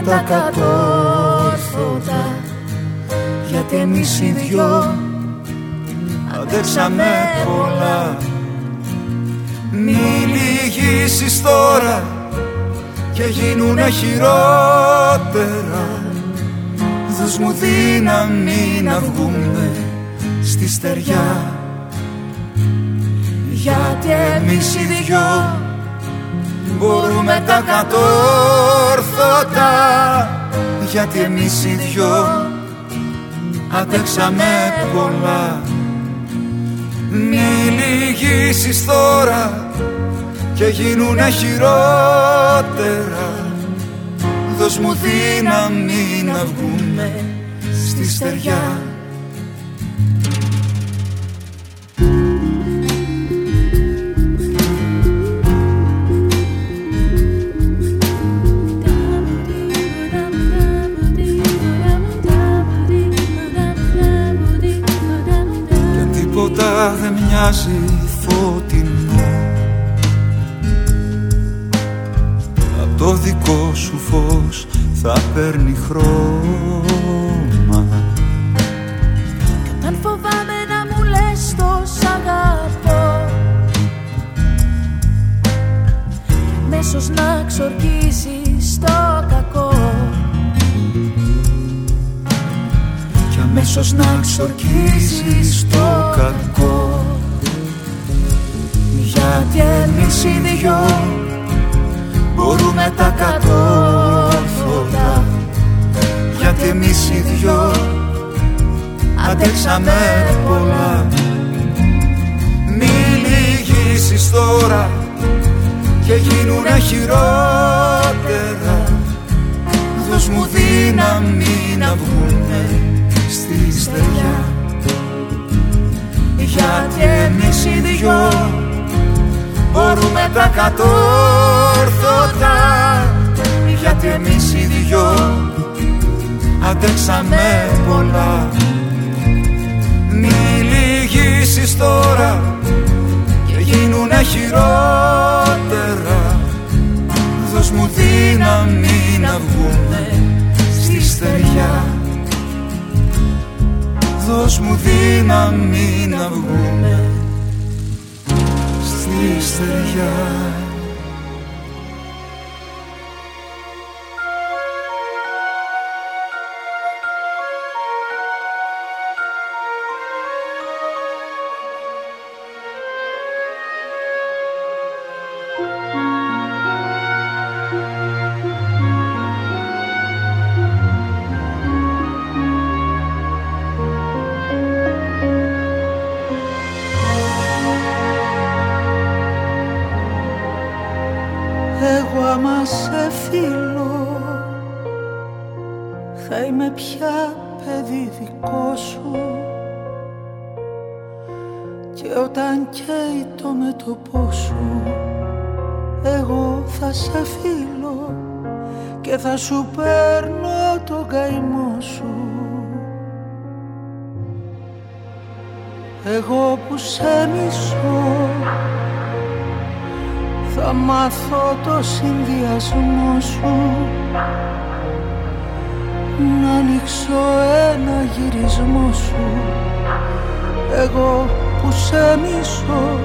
μπορούμε τα κατόρθωτα. Γιατί εμείς οι δυο αντέξαμε πολλά. Μη λυγίσεις τώρα και γίνουνε χειρότερα. Δώσ' μου δύναμη να βγούμε στη στεριά. Γιατί εμείς οι δυο Μπορούμε τα κατόρθωτα Γιατί εμείς οι δυο αντέξαμε πολλά. Μη λυγίσεις τώρα και γίνουνε χειρότερα. Δώσ' μου δύναμη να βγούμε στη στεριά τίποτα δεν μοιάζει φωτεινό Απ' το δικό σου φως θα παίρνει χρώμα. Αν φοβάμαι να μου λες το σ' αγαπώ Και αμέσως να ξορκίσεις το κακό. Αμέσως να ξορκίζεις το κακό Γιατί εμείς οι δυο μπορούμε τα κατόρθωτα Γιατί εμείς οι δυο αντέξαμε πολλά. Μη λυγίσεις τώρα και γίνουνε χειρότερα. Δώσ' μου δύναμη να βγουνε στη στεριά. Γιατί εμείς οι δυο μπορούμε τα κατόρθωτα. Γιατί εμείς οι δυο αντέξαμε πολλά. Μη λυγίσεις τώρα και γίνουνε χειρότερα. Δώσ' μου δύναμη να βγούμε στη στεριά. Δώσ' μου δύναμη να βγούμε στη στεριά Θα είμαι πια παιδί δικό σου. Και όταν καίει το μέτωπό σου Εγώ θα σε φίλο Και θα σου παίρνω το καημό σου. Εγώ που σε μισώ θα μάθω το συνδυασμό σου Να ανοίξω ένα γυρισμό σου. Εγώ που σε μισώ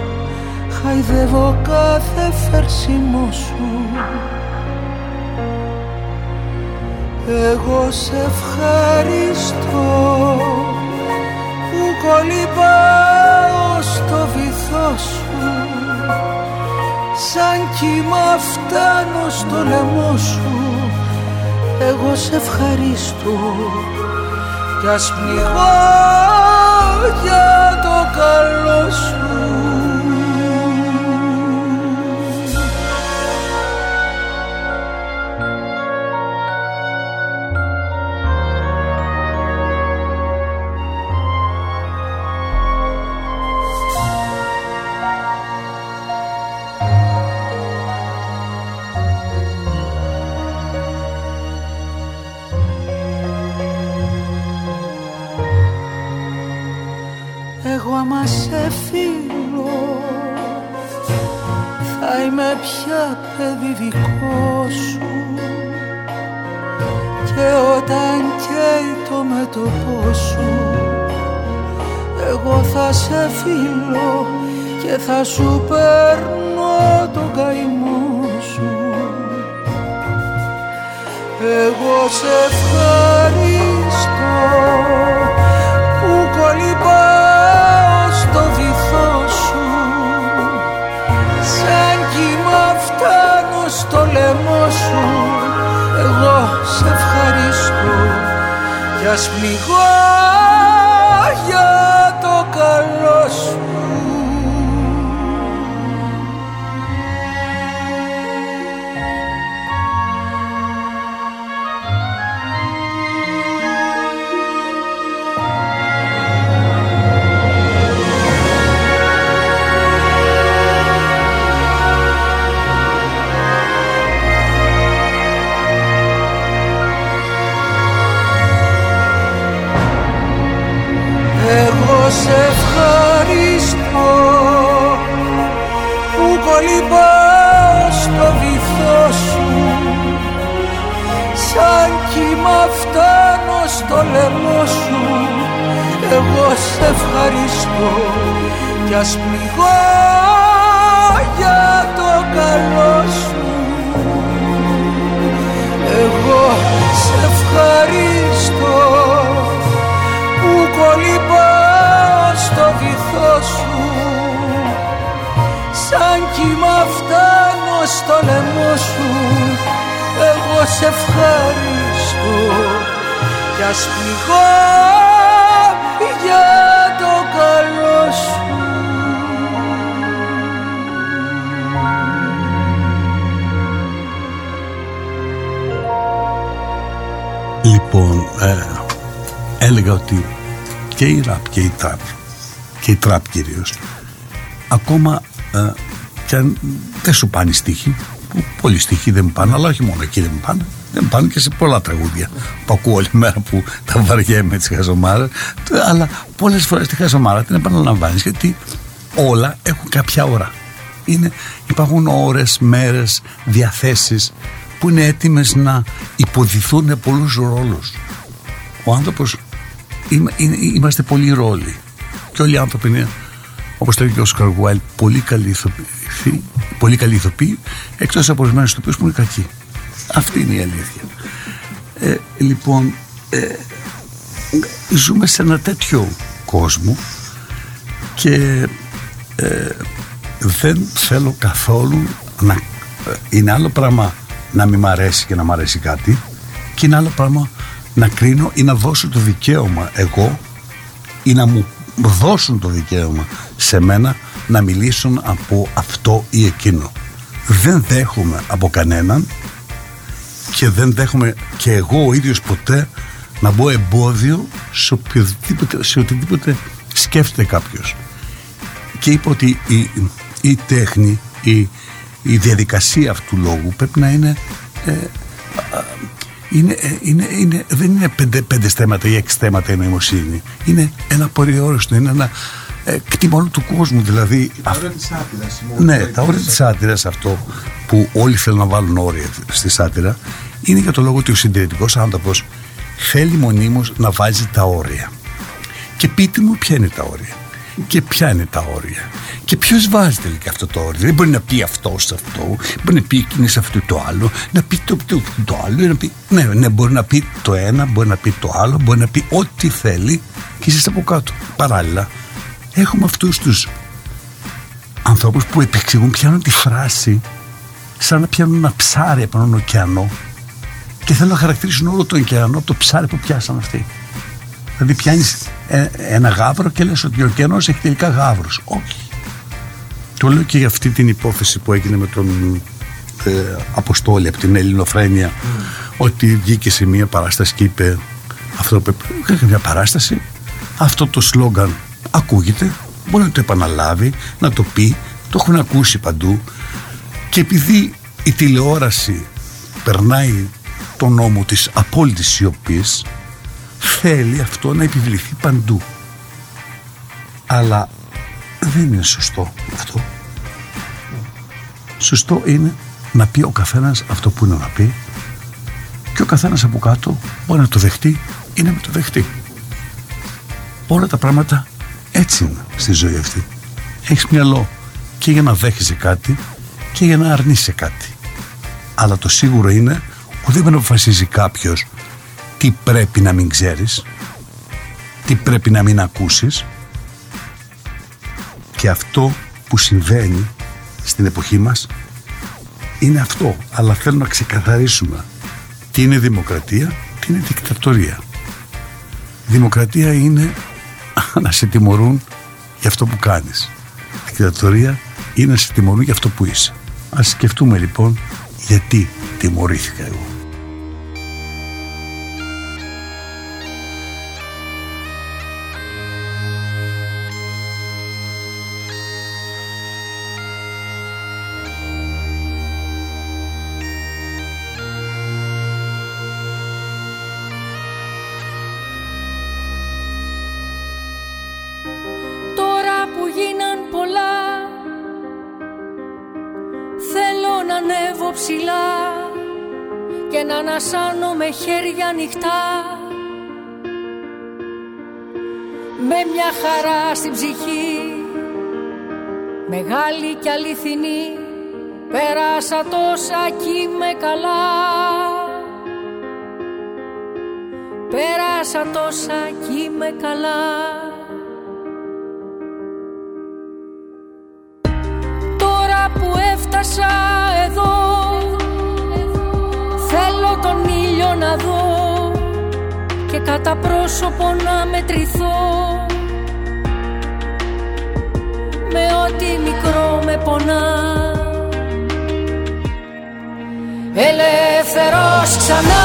Χαϊδεύω κάθε φερσιμό σου. Εγώ σε ευχαριστώ Που κολυμπάω στο βυθό σου. Σαν κύμα φτάνω στο λαιμό σου Εγώ σε ευχαριστώ. Κι ας πνιγώ για το καλό σου δικό σου. Και όταν καίει το μέτωπό σου Εγώ θα σε φίλο Και θα σου παίρνω τον καημό σου. Εγώ σε ευχαριστώ λαιμό σου. Εγώ σε ευχαριστώ. Κι ας πληγώ σε ευχαριστώ που κολυμπάω στο βυθό σου. Σαν κύμα φτάνω στο λαιμό σου. Εγώ σε ευχαριστώ κι ας πληγώ για το καλό σου. Εγώ σε ευχαριστώ που κολυμπάω στο βυθό σου. Σαν κύμα φτάνω στο λαιμό σου. Εγώ σε ευχαριστώ. Κι ας πληγώ για το καλό σου. Λοιπόν, ε, έλεγα ότι και η ραπ και η τραπ και η τραπ κυρίως. Ακόμα ε, και αν δεν σου πάνε στίχοι που πολλοί στίχοι δεν μου πάνε αλλά όχι μόνο εκεί δεν μου πάνε δεν μου πάνε και σε πολλά τραγούδια που ακούω όλη μέρα που τα βαριέμαι τη χαζομάρα. Αλλά πολλές φορές τη χαζομάρα την επαναλαμβάνεις γιατί όλα έχουν κάποια ώρα. Είναι, υπάρχουν ώρες, μέρες, διαθέσεις που είναι έτοιμες να υποδηθούν πολλούς ρόλους. Ο άνθρωπος είμαστε πολλοί ρόλοι και όλοι οι άνθρωποι είναι όπως το είπε ο Όσκαρ Γουάιλ, πολύ καλοί ηθοποιοί, πολύ καλοί ηθοποιοί, εκτός από ορισμένους ηθοποιούς που είναι κακοί. Αυτή είναι η αλήθεια. Ε, λοιπόν, ε, ζούμε σε ένα τέτοιο κόσμο και ε, δεν θέλω καθόλου να είναι άλλο πράγμα να μην μ' αρέσει και να μ' αρέσει κάτι και είναι άλλο πράγμα να κρίνω ή να δώσω το δικαίωμα εγώ ή να μου δώσουν το δικαίωμα σε μένα να μιλήσουν από αυτό ή εκείνο. Δεν δέχομαι από κανέναν και δεν δέχομαι και εγώ ο ίδιος ποτέ να μπω εμπόδιο σε, οποιοδήποτε, σε οτιδήποτε σκέφτεται κάποιος. Και είπα ότι η, η τέχνη, η, η διαδικασία αυτού του λόγου πρέπει να είναι ε, είναι, ε, είναι, είναι, δεν είναι πέντε, πέντε στέματα ή έξι στέματα η νοημοσύνη. Είναι ένα πορεόριστο, είναι ένα ε, κτήμα όλου του κόσμου. Δηλαδή, τα όρια της άτυρας. Ναι, τα όρια της άτυρας, αυτό που όλοι θέλουν να βάλουν όρια στη σάτυρα, είναι για το λόγο ότι ο συντηρητικός άνθρωπος θέλει μονίμως να βάζει τα όρια. Και πείτε μου ποια είναι τα όρια και ποια είναι τα όρια. Και ποιος βάζει τελικά αυτό το όριο; Δεν μπορεί να πει αυτός σε αυτό, μπορεί να πει εκείνη σε αυτό το άλλο, να πει το, το, το άλλο. Να πει, ναι, ναι, μπορεί να πει το ένα, μπορεί να πει το άλλο, μπορεί να πει ό,τι θέλει και είσαι από κάτω. Παράλληλα, έχουμε αυτούς τους ανθρώπους που επεξηγούν, πιάνουν τη φράση σαν να πιάνουν ένα ψάρι από έναν ωκεανό και θέλουν να χαρακτηρίσουν όλο τον ωκεανό από το ψάρι που πιάσαν αυτοί. Δηλαδή πιάνεις ε, ένα γάβρο και λες ότι ο ωκεανός έχει τελικά γάβρος. Όχι. Το λέω και για αυτή την υπόθεση που έγινε με τον ε, Αποστόλη από την Ελληνοφρένεια mm. ότι βγήκε σε μια παράσταση και είπε αυτό που έκανε μια παράσταση αυτό το σλόγκαν ακούγεται μπορεί να το επαναλάβει να το πει το έχουν ακούσει παντού και επειδή η τηλεόραση περνάει τον νόμο της απόλυτης σιωπής θέλει αυτό να επιβληθεί παντού. Αλλά δεν είναι σωστό αυτό. Σωστό είναι να πει ο καθένας αυτό που είναι να πει και ο καθένας από κάτω μπορεί να το δεχτεί ή να μην το δεχτεί. Όλα τα πράγματα έτσι είναι στη ζωή αυτή. Έχεις μυαλό και για να δέχεσαι κάτι και για να αρνείσαι κάτι. Αλλά το σίγουρο είναι ότι δεν αποφασίζει κάποιος τι πρέπει να μην ξέρεις τι πρέπει να μην ακούσεις και αυτό που συμβαίνει στην εποχή μας είναι αυτό. Αλλά θέλω να ξεκαθαρίσουμε. Τι είναι δημοκρατία τι είναι δικτατορία. Δημοκρατία είναι (laughs) να σε τιμωρούν για αυτό που κάνεις. Δικτατορία είναι να σε τιμωρούν για αυτό που είσαι. Ας σκεφτούμε λοιπόν γιατί τιμωρήθηκα εγώ ανοιχτά Με μια χαρά στην ψυχή Μεγάλη και αληθινή Πέρασα τόσα κι είμαι καλά. Πέρασα Πέρασα τόσα κι είμαι καλά. Τώρα που έφτασα εδώ κατά πρόσωπο να μετρηθώ. Με ό,τι μικρό με πονά. Ελεύθερος ξανά.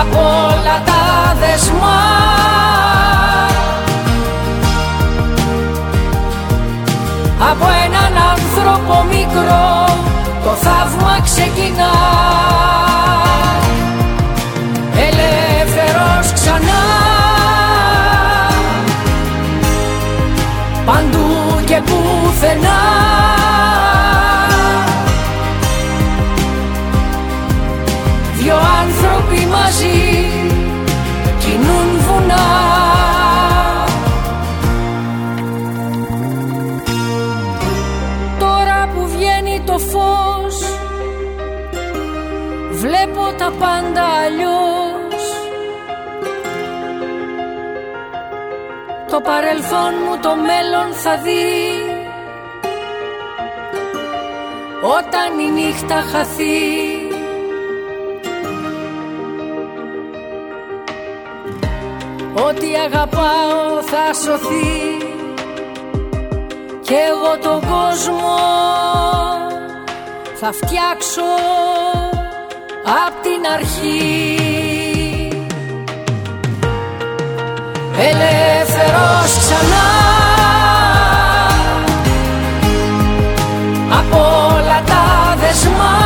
Από όλα τα δεσμά. Από έναν άνθρωπο μικρό το θαύμα ξεκινά και πουθενά. Δυο άνθρωποι μαζί κινούν βουνά. Τώρα που βγαίνει το φως Βλέπω τα πάντα αλλιώς Το παρελθόν μου το μέλλον θα δει. Όταν η νύχτα χαθεί. Ό,τι αγαπάω θα σωθεί. Κι εγώ τον κόσμο θα φτιάξω απ' την αρχή Ελεύθερος ξανά. Από όλα τα δεσμά.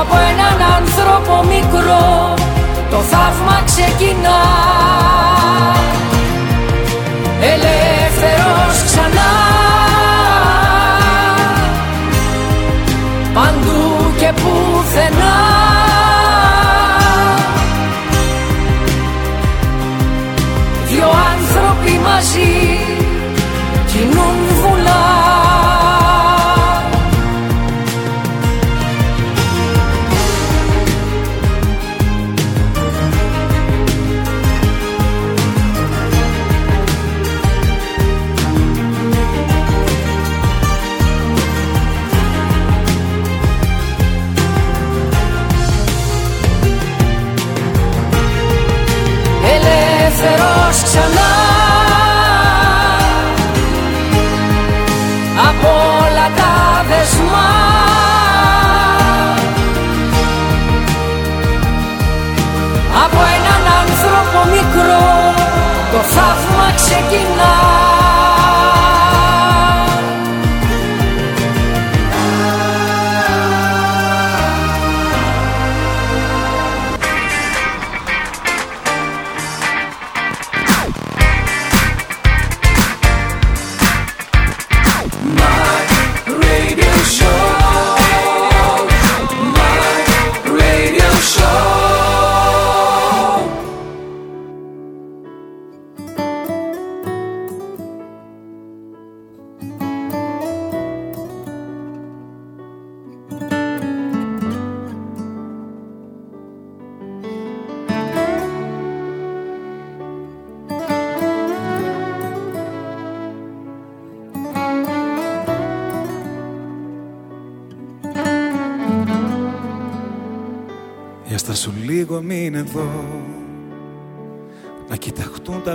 Από έναν άνθρωπο μικρό το θαύμα ξεκινά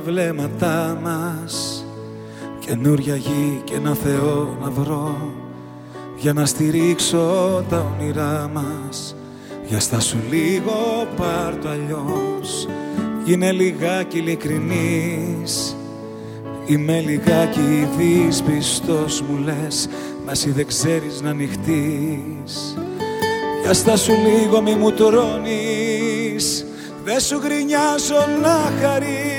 βλέμματά μας. Καινούρια γη και ένα Θεό να βρω Για να στηρίξω τα όνειρά μας. Για στα σου λίγο πάρ' το αλλιώς. Γίνε λιγάκι ειλικρινής. Είμαι λιγάκι δυσπιστός μου λες Μα εσύ δεν ξέρεις να ανοιχτείς. Για στάσου λίγο μη μου τρώνεις. Δε σου γρινιάζω να χαρείς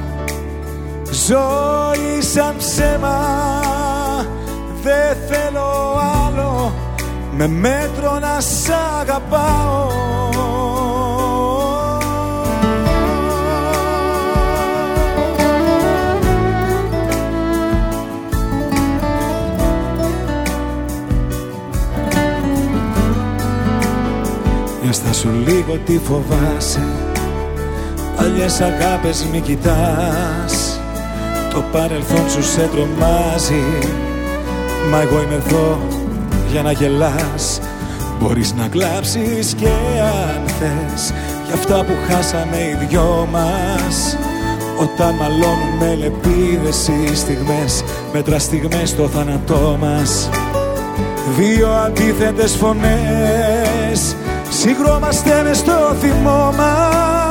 ζωή σαν ψέμα δεν θέλω άλλο. Με μέτρο να σ' αγαπάω. Για σου λίγο τι φοβάσαι. Παλιές αγάπες μη κοιτάς Το παρελθόν σου σε τρομάζει. Μα εγώ είμαι εδώ για να γελάς. Μπορείς να κλάψεις και αν θες. Για αυτά που χάσαμε οι δυο μας. Όταν μαλώνουμε λεπίδες οι στιγμές Μέτρα στιγμές στο θάνατό μας. Δύο αντίθετες φωνές. Συγκρόμαστε μες στο θυμό μας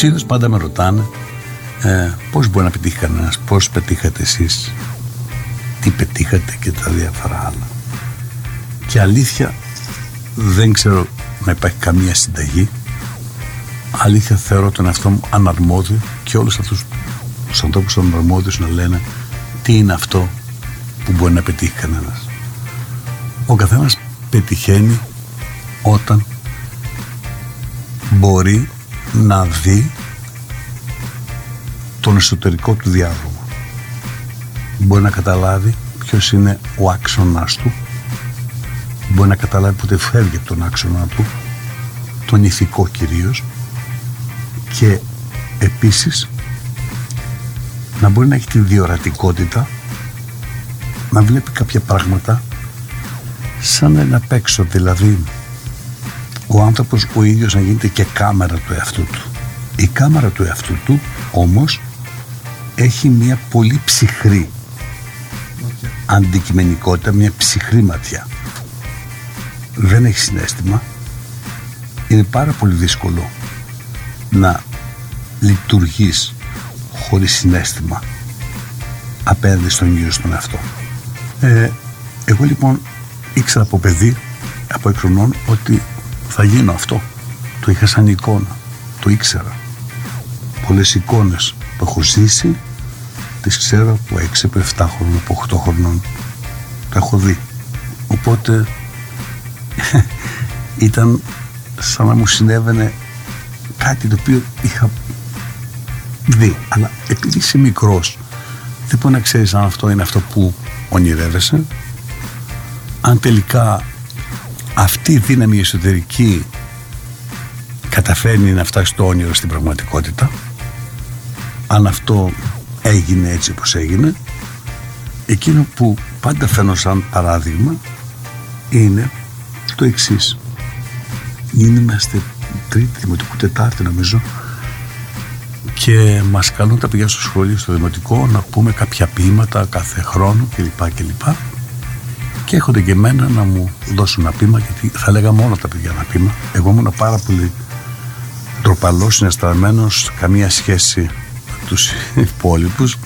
Συνήθω πάντα με ρωτάνε ε, πώς μπορεί να πετύχει κανένας, πώς πετύχατε εσείς, τι πετύχατε και τα διάφορα άλλα. Και αλήθεια δεν ξέρω να υπάρχει καμία συνταγή. Αλήθεια θεωρώ τον εαυτό μου αναρμόδιο και όλους αυτούς τους ανθρώπους αναρμόδιους να λένε τι είναι αυτό που μπορεί να πετύχει κανένας. Ο καθένας πετυχαίνει όταν μπορεί να δει τον εσωτερικό του διάδρομο. Μπορεί να καταλάβει ποιος είναι ο άξονας του, μπορεί να καταλάβει πότε φεύγει από τον άξονα του, τον ηθικό κυρίως, και επίσης να μπορεί να έχει τη διορατικότητα να βλέπει κάποια πράγματα σαν ένα παίξω, δηλαδή ο άνθρωπος ο ίδιος να γίνεται και κάμερα του εαυτού του. Η κάμερα του εαυτού του όμως έχει μια πολύ ψυχρή αντικειμενικότητα, μια ψυχρή ματιά. Δεν έχει συνέστημα. Είναι πάρα πολύ δύσκολο να λειτουργείς χωρίς συνέστημα απέναντι στον ίδιο στον εαυτό. Ε, εγώ λοιπόν ήξερα από παιδί, από εκρονών, ότι θα γίνω αυτό. Το είχα σαν εικόνα. Το ήξερα. Πολλές εικόνες που έχω ζήσει τις ξέρω από 6, από 7 χρονών, από 8 χρονών. Τα έχω δει. Οπότε (laughs) ήταν σαν να μου συνέβαινε κάτι το οποίο είχα δει. Αλλά επειδή είσαι μικρός δεν μπορεί να ξέρεις αν αυτό είναι αυτό που ονειρεύεσαι αν τελικά αυτή η δύναμη εσωτερική καταφέρνει να φτάσει στο όνειρο στην πραγματικότητα αν αυτό έγινε έτσι όπως έγινε εκείνο που πάντα φαίνω σαν παράδειγμα είναι το εξής. Είναι είμαστε τρίτη, δημοτικού τετάρτη νομίζω και μας καλούν τα παιδιά στο σχολείο, στο δημοτικό να πούμε κάποια ποίηματα κάθε χρόνο κλπ. κλπ. Και έρχονται και εμένα να μου δώσουν ένα ποίημα γιατί θα λέγαμε όλα τα παιδιά ένα ποίημα. Εγώ ήμουν πάρα πολύ ντροπαλός, συναισθαλμένο, καμία σχέση με τους (laughs) υπόλοιπους.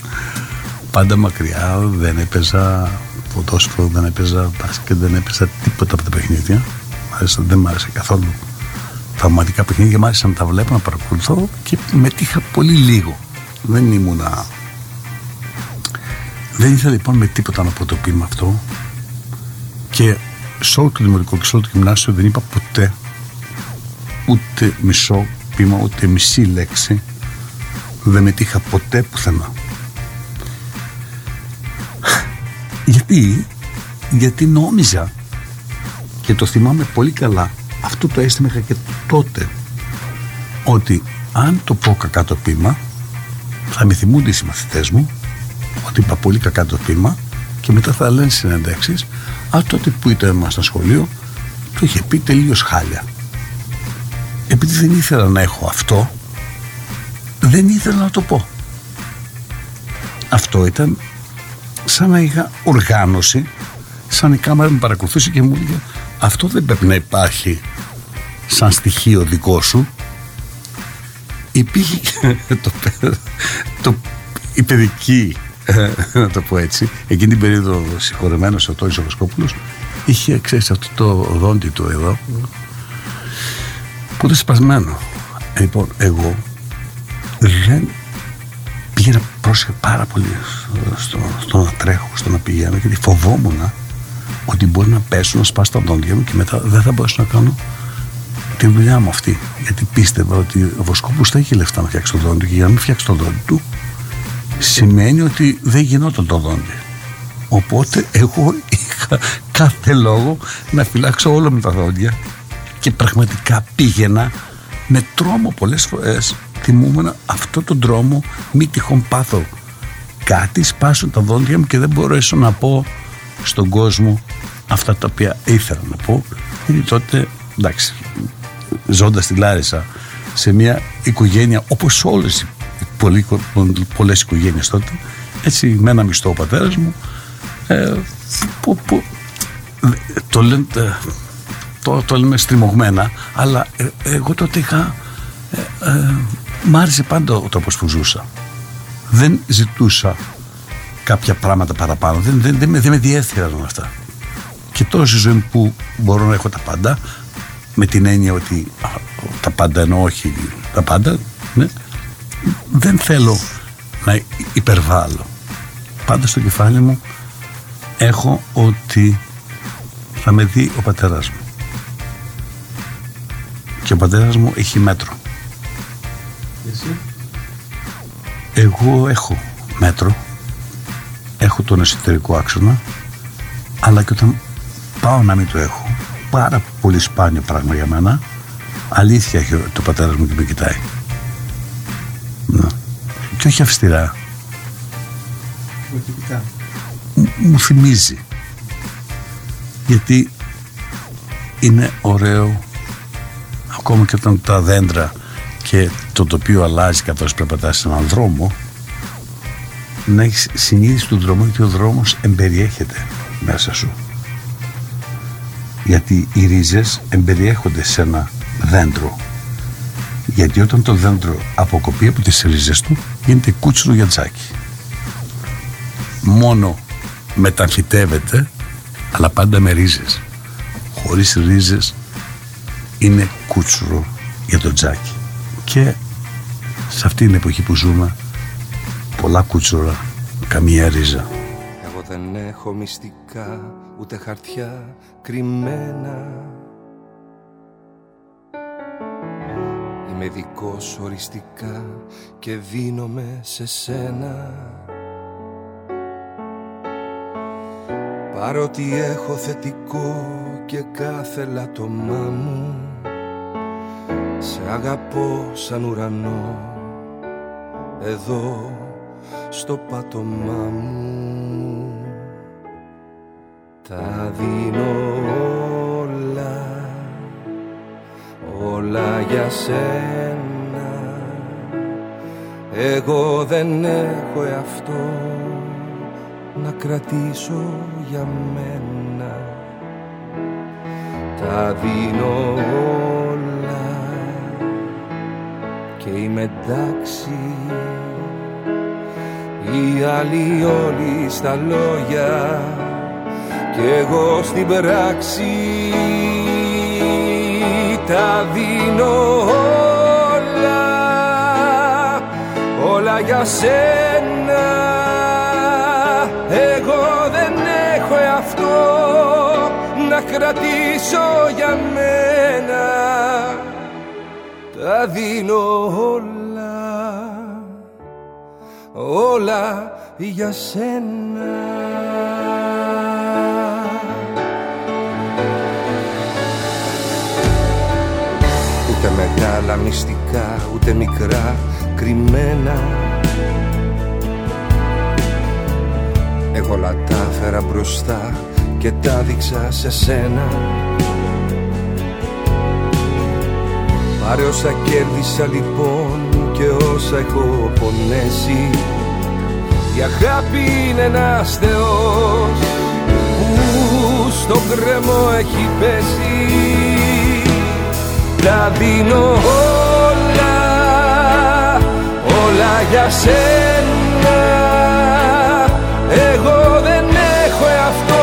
Πάντα μακριά, δεν έπαιζα ποδόσφαιρο, δεν έπαιζα μπάσκετ, δεν έπαιζα τίποτα από τα παιχνίδια. δεν μ' άρεσε καθόλου θαυματικά παιχνίδια, μ' άρεσε να τα βλέπω, να παρακολουθώ και μετήχα πολύ λίγο. Δεν ήμουνα. Δεν ήθελα λοιπόν με τίποτα να πω το ποίημα αυτό και σε όλο το δημοτικό και σε όλο το γυμνάσιο δεν είπα ποτέ ούτε μισό ποίημα, ούτε μισή λέξη. Δεν μετήχα ποτέ πουθενά. Γιατί, γιατί νόμιζα και το θυμάμαι πολύ καλά αυτό το αίσθημα είχα και τότε ότι αν το πω κακά το πείμα θα με θυμούνται οι συμμαθητές μου ότι είπα πολύ κακά το πείμα και μετά θα λένε συνεντεύξεις ας τότε που ήταν στο σχολείο το είχε πει τελείως χάλια. Επειδή δεν ήθελα να έχω αυτό δεν ήθελα να το πω. Αυτό ήταν σαν να είχα οργάνωση σαν η κάμερα με παρακολουθούσε και μου έλεγε αυτό δεν πρέπει να υπάρχει σαν στοιχείο δικό σου υπήρχε (laughs) το, το, η παιδική ε, (laughs) να το πω έτσι εκείνη την περίοδο συγχωρεμένος ο Τόνης Οροσκόπουλος είχε ξέρεις αυτό το δόντι του εδώ που ήταν σπασμένο λοιπόν εγώ δεν πήγαινα πρόσεχε πάρα πολύ στο, στο να τρέχω, στο να πηγαίνω γιατί φοβόμουν ότι μπορεί να πέσω, να σπάσω τα δόντια μου και μετά δεν θα μπορέσω να κάνω τη δουλειά μου αυτή. Γιατί πίστευα ότι ο Βοσκόπουλος θα είχε λεφτά να φτιάξει το δόντι και για να μην φτιάξει το δόντι του σημαίνει ότι δεν γινόταν το δόντι. Οπότε εγώ είχα κάθε λόγο να φυλάξω όλο με τα δόντια και πραγματικά πήγαινα με τρόμο πολλές φορές θυμούμενα αυτό τον τρόμο μη τυχόν πάθω κάτι σπάσουν τα δόντια μου και δεν μπορέσω να πω στον κόσμο αυτά τα οποία ήθελα να πω γιατί τότε εντάξει ζώντας στη Λάρισα σε μια οικογένεια όπως όλες οι πολλέ πολλές οικογένειες τότε. Έτσι με ένα μισθό ο πατέρας μου. Ε, που, που, το, λένε, το, το λέμε στριμωγμένα αλλά ε, εγώ τότε είχα ε, ε, μ' άρεσε πάντα ο τρόπος που ζούσα. Δεν ζητούσα κάποια πράγματα παραπάνω. Δεν, δεν, δεν, δεν με διέφεραν αυτά. Και τώρα στη ζωή που μπορώ να έχω τα πάντα με την έννοια ότι τα πάντα εννοώ όχι τα πάντα ναι, δεν θέλω να υπερβάλλω. Πάντα στο κεφάλι μου έχω ότι θα με δει ο πατέρας μου. Και ο πατέρας μου έχει μέτρο. Εσύ; εγώ έχω μέτρο. Έχω τον εσωτερικό άξονα. Αλλά και όταν πάω να μην το έχω πάρα πολύ σπάνιο πράγμα για μένα. Αλήθεια έχει το πατέρας μου και με κοιτάει να. και όχι αυστηρά. Μου θυμίζει. Γιατί είναι ωραίο ακόμα και όταν τα δέντρα και το τοπίο αλλάζει καθώς περπατάς σε έναν δρόμο να έχεις συνείδηση του δρόμου γιατί ο δρόμος εμπεριέχεται μέσα σου. Γιατί οι ρίζες εμπεριέχονται σε ένα δέντρο γιατί όταν το δέντρο αποκοπεί από τις ρίζες του γίνεται κούτσουρο για τζάκι. Μόνο μεταμφυτεύεται αλλά πάντα με ρίζες. Χωρίς ρίζες είναι κούτσουρο για το τζάκι. Και σε αυτή την εποχή που ζούμε πολλά κούτσουρα καμία ρίζα. Εγώ δεν έχω μυστικά ούτε χαρτιά κρυμμένα Είμαι δικός οριστικά και δίνομαι σε σένα. Παρότι έχω θετικό και κάθε λατωμά μου Σε αγαπώ σαν ουρανό εδώ στο πάτωμά μου. Τα δίνω όλα για σένα. Εγώ δεν έχω εαυτό να κρατήσω για μένα. Τα δίνω όλα και είμαι εντάξει. Οι άλλοι όλοι στα λόγια και εγώ στην πράξη τα δίνω όλα όλα για σένα. Εγώ δεν έχω αυτό να κρατήσω για μένα. Τα δίνω όλα όλα για σένα Ούτε μεγάλα μυστικά, ούτε μικρά κρυμμένα. Εγώ όλα τα φέρα μπροστά και τα δείξα σε σένα. Πάρε όσα κέρδισα λοιπόν και όσα έχω πονέσει. Η αγάπη είναι ένας θεός που στο κρεμό έχει πέσει Τα δίνω όλα, όλα για σένα. Εγώ δεν έχω αυτό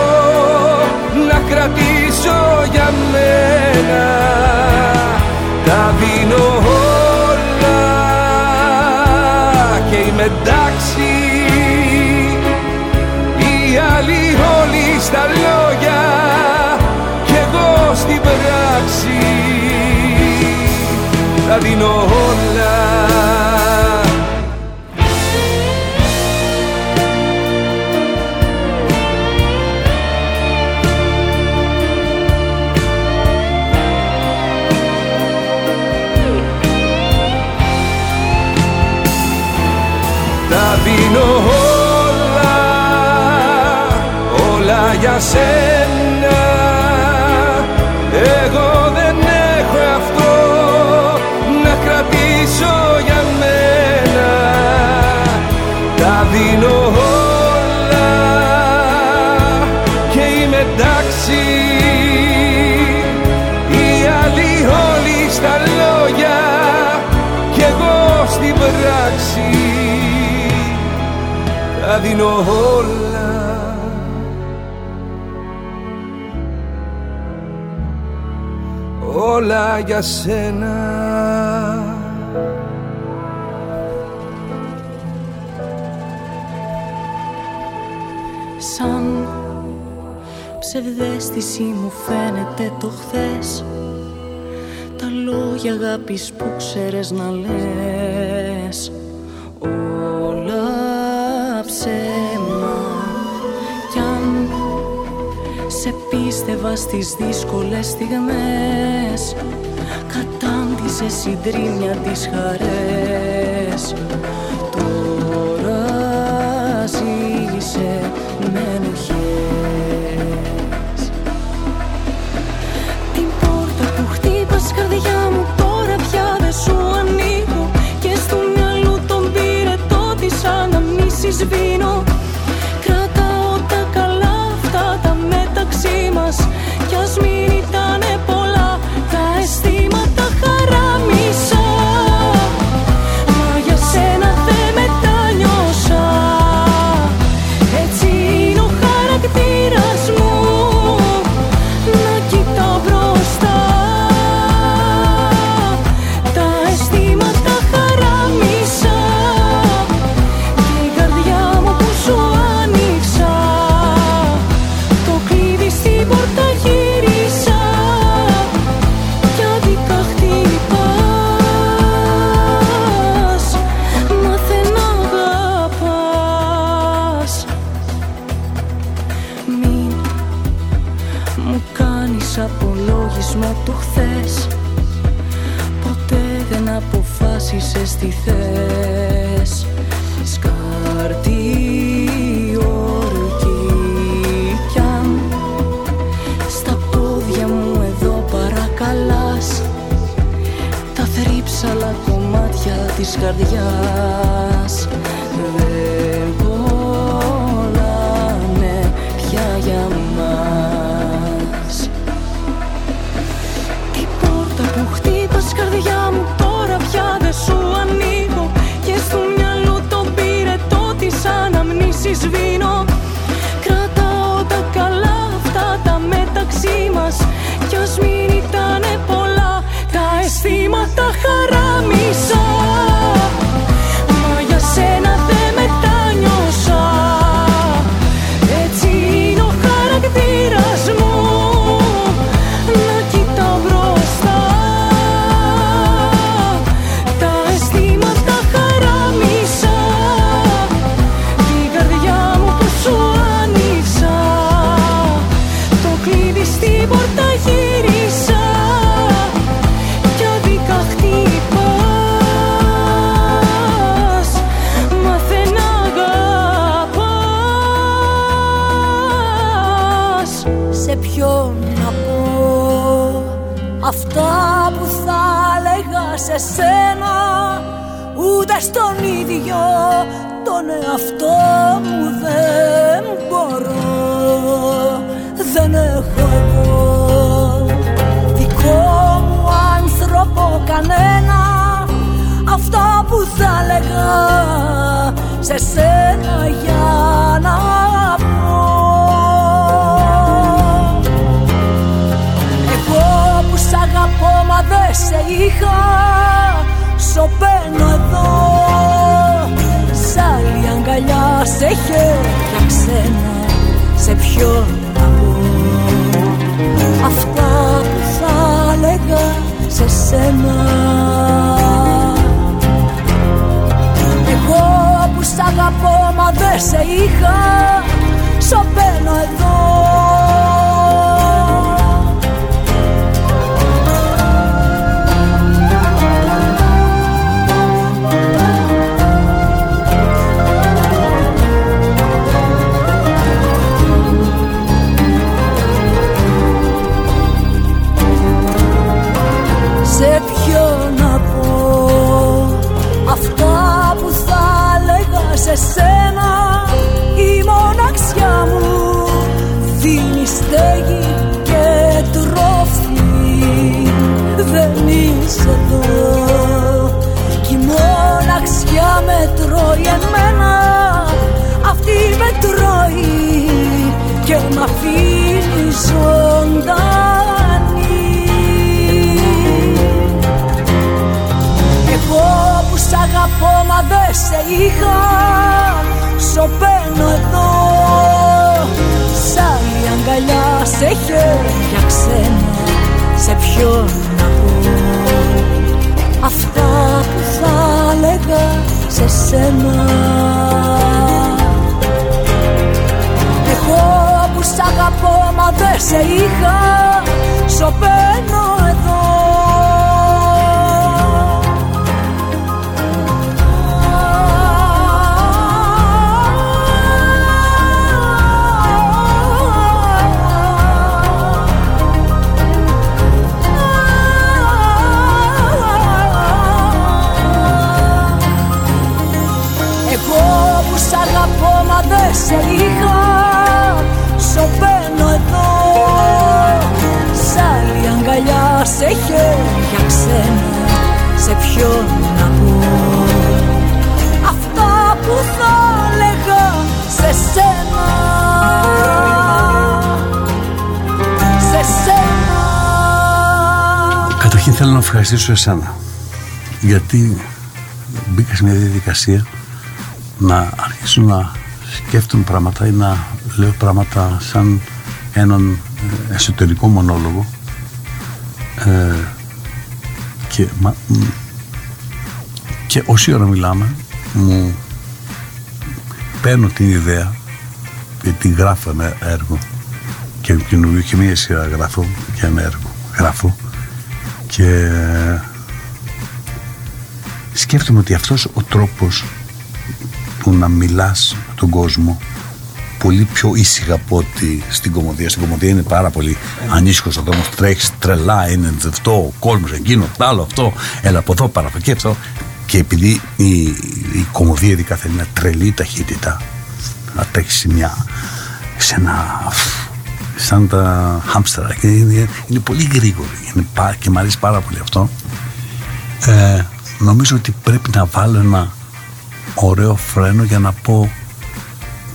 να κρατήσω για μένα. Τα δίνω όλα και είμαι εντάξει. Οι άλλοι όλοι στα λόγια Τα δίνω τα δίνω όλα. Όλα για σένα. Σαν ψευδέστηση μου φαίνεται το χθες. Τα λόγια αγάπης που ξέρες να λες. Όλα ψέμα Κι αν σε πίστευα στις δύσκολες στιγμές Κατάντησε συντρίμια τις χαρές Josefino τον εαυτό μου δεν μπορώ Δεν έχω εγώ. Δικό μου άνθρωπο κανένα Αυτά που θα έλεγα σε σένα για αγκαλιά σε χέρια ξένα Σε ποιον να πω. Αυτά που θα έλεγα σε σένα. Εγώ που σ' αγαπώ μα δεν σε είχα Σωπαίνω εδώ και μ' αφήνεις ζωντανή. Εγώ που σ' αγαπώ μα δεν σε είχα. Σωπαίνω εδώ. Σ' άλλη αγκαλιά σε χέρια ξένα. Σε ποιον να πω. Αυτά που θα έλεγα σε σένα μα δεν σε ευχαριστήσω εσένα. Γιατί μπήκα σε μια διαδικασία να αρχίσω να σκέφτομαι πράγματα ή να λέω πράγματα σαν έναν ε, εσωτερικό μονόλογο. Ε, και, μα, μ, και όση ώρα μιλάμε μου παίρνω την ιδέα και την γράφω ένα έργο και καινούριο και μία σειρά γράφω και ένα έργο γράφω και σκέφτομαι ότι αυτός ο τρόπος του να μιλάς με τον κόσμο πολύ πιο ήσυχα από ότι στην κομμωδία. Στην κομμωδία είναι πάρα πολύ ανήσυχος ο δρόμος, τρέχεις τρελά, είναι αυτό, ο κόσμος εκείνο, το άλλο αυτό, έλα από εδώ, παρά από εκεί αυτό. Και επειδή η, η κομμωδία ειδικά θέλει μια τρελή ταχύτητα, να τρέχει σε μια, σε ένα, σαν τα χάμστερα και είναι, είναι πολύ γρήγορη είναι, πά- και μου αρέσει πάρα πολύ αυτό. Ε, νομίζω ότι πρέπει να βάλω ένα ωραίο φρένο για να πω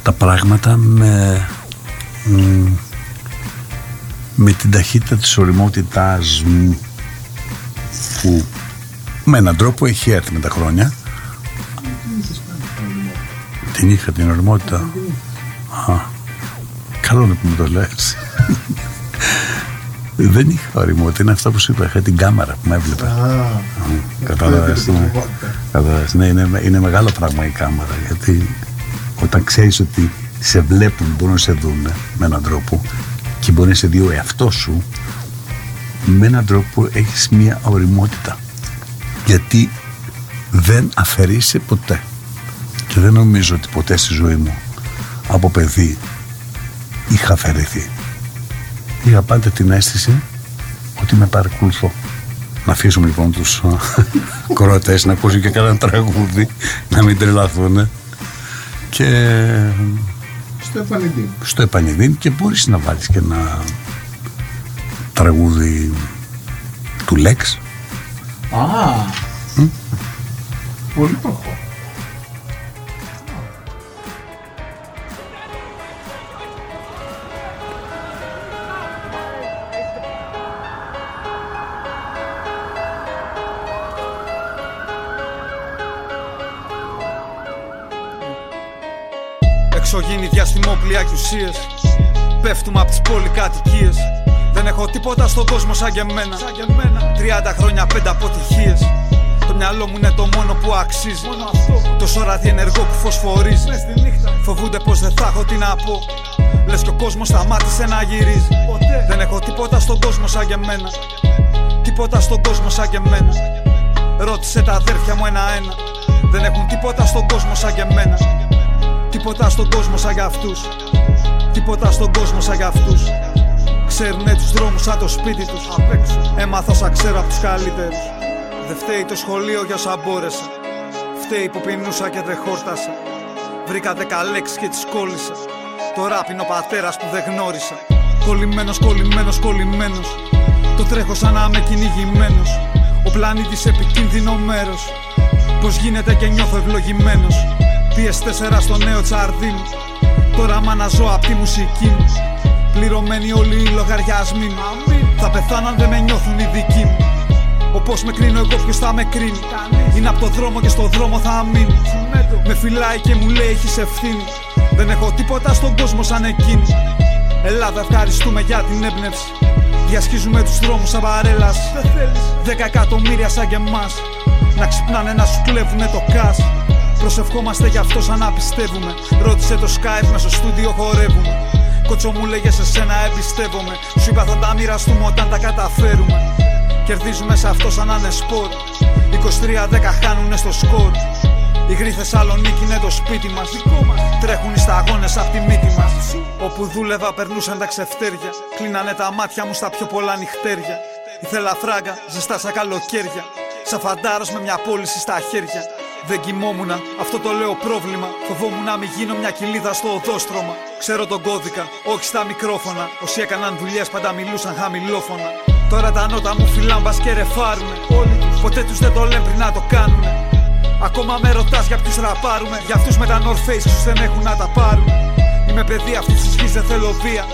τα πράγματα με, μ, με την ταχύτητα της οριμότητάς μου που με έναν τρόπο έχει έρθει με τα χρόνια. Την είχα την οριμότητα. Α, καλό είναι που μου το λες. Δεν είχα οριμότητα είναι αυτό που σου είπα είχα την κάμερα που με έβλεπε. Κατάλαβες, ναι. Κατάλαβες, ναι, είναι, είναι μεγάλο πράγμα η κάμερα γιατί όταν ξέρεις ότι σε βλέπουν, μπορούν να σε δουν με έναν τρόπο και μπορεί να σε δει ο εαυτός σου με έναν τρόπο έχεις μια οριμότητα. Γιατί δεν αφαιρείσαι ποτέ. Και δεν νομίζω ότι ποτέ στη ζωή μου από παιδί είχα αφαιρεθεί είχα πάντα την αίσθηση ότι με παρακολουθώ. Να αφήσουμε λοιπόν τους (laughs) κορωτές να ακούσουν και κανένα τραγούδι, να μην τρελαθούν. Και Στο επανειδή. στο επανειδήν και μπορείς να βάλεις και ένα τραγούδι του Λέξ. Α, πολύ προχώ. Εξωγήινοι διαστημόπλια και ουσίες Πέφτουμε από τις πολυκατοικίες. Δεν έχω τίποτα στον κόσμο σαν και εμένα. 30 χρόνια πέντε αποτυχίες. Το μυαλό μου είναι το μόνο που αξίζει. Τόσο ραδιενεργό που φωσφορίζει. Φοβούνται πως δεν θα έχω τι να πω. Λες και ο κόσμος σταμάτησε να γυρίζει. Δεν έχω τίποτα στον κόσμο σαν και εμένα. Τίποτα στον κόσμο σαν και εμένα. Ρώτησε τα αδέρφια μου ένα-ένα. Δεν έχουν τίποτα στον κόσμο σαν και εμένα Τίποτα στον κόσμο σαν για αυτούς. Τίποτα στον κόσμο σαν για αυτούς. Ξέρουνε τους δρόμους σαν το σπίτι τους. Έμαθα σαν ξέρω από τους καλύτερους. Δεν φταίει το σχολείο για όσα μπόρεσα. Φταίει που πεινούσα και δεν χόρτασα. Βρήκα δέκα λέξεις και τις κόλλησα. Τώρα πίνω πατέρας που δεν γνώρισα. Κολλημένος, κολλημένος, κολλημένος. Το τρέχω σαν να είμαι κυνηγημένος. Ο πλανήτης επικίνδυνο μέρος. Πως γίνεται και νιώθω ευλογημένος PS4 στο νέο τσαρδί μου Τώρα μ' αναζώ απ' τη μουσική. Μου Πληρωμένοι όλοι οι λογαριασμοί. Μου Θα πεθάνω αν δεν με νιώθουν οι δικοί μου. Όπως με κρίνω εγώ ποιος θα με κρίνει. Είναι από το δρόμο και στο δρόμο θα μείνει Με φυλάει και μου λέει έχεις ευθύνη. Δεν έχω τίποτα στον κόσμο σαν εκείνη. Ελλάδα ευχαριστούμε για την έμπνευση. Διασχίζουμε τους δρόμους σαν παρέλαση. Δέκα εκατομμύρια σαν και εμάς. Να ξυπνάνε να σου κλέβουνε το κας Προσευχόμαστε γι' αυτό σαν να πιστεύουμε. Ρώτησε το Skype μέσα στο στούντιο χορεύουμε. Κότσο μου λέγε σε σένα εμπιστεύομαι. Σου είπα θα τα μοιραστούμε όταν τα καταφέρουμε. Κερδίζουμε σε αυτό σαν να είναι σπορ. 23-10 χάνουνε στο σκορ. Η γρή Θεσσαλονίκη είναι το σπίτι μας. Τρέχουν οι σταγόνες απ' τη μύτη μας. Όπου δούλευα περνούσαν τα ξεφτέρια. Κλείνανε τα μάτια μου στα πιο πολλά νυχτέρια. Ήθελα φράγκα, ζεστά σαν καλοκαίρια. Σαν φαντάρος με μια πώληση στα χέρια. Δεν κοιμόμουν, αυτό το λέω πρόβλημα. Φοβόμουν να μην γίνω μια κοιλίδα στο οδόστρωμα. Ξέρω τον κώδικα, όχι στα μικρόφωνα. Όσοι έκαναν δουλειές πάντα μιλούσαν χαμηλόφωνα. Τώρα τα νότα μου φυλάν μπας και ρεφάρουνε. Όλοι τους. Ποτέ τους δεν το λένε πριν να το κάνουνε. Ακόμα με ρωτάς για ποιους ραπάρουμε. Για αυτούς με τα North Face ίσως δεν έχουν να τα πάρουν. Είμαι παιδί αυτής της γης, δεν θέλω βία.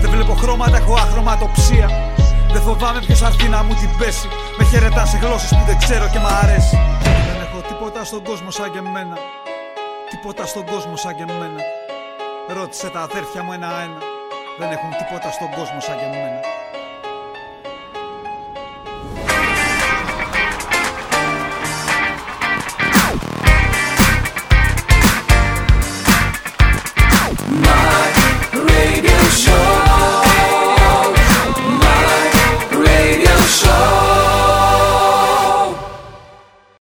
Δεν βλέπω χρώματα, έχω αχρωματοψία. Δεν φοβάμαι ποιος αρθεί να μου την πέσει. Με χαιρετάς σε γλώσσες που δεν ξέρω και μ' αρέσει. Δεν έχω τίποτα στον κόσμο σαν και εμένα. Τίποτα στον κόσμο σαν και εμένα. Ρώτησε τα αδέρφια μου ένα-ένα. Δεν έχουν τίποτα στον κόσμο σαν και εμένα.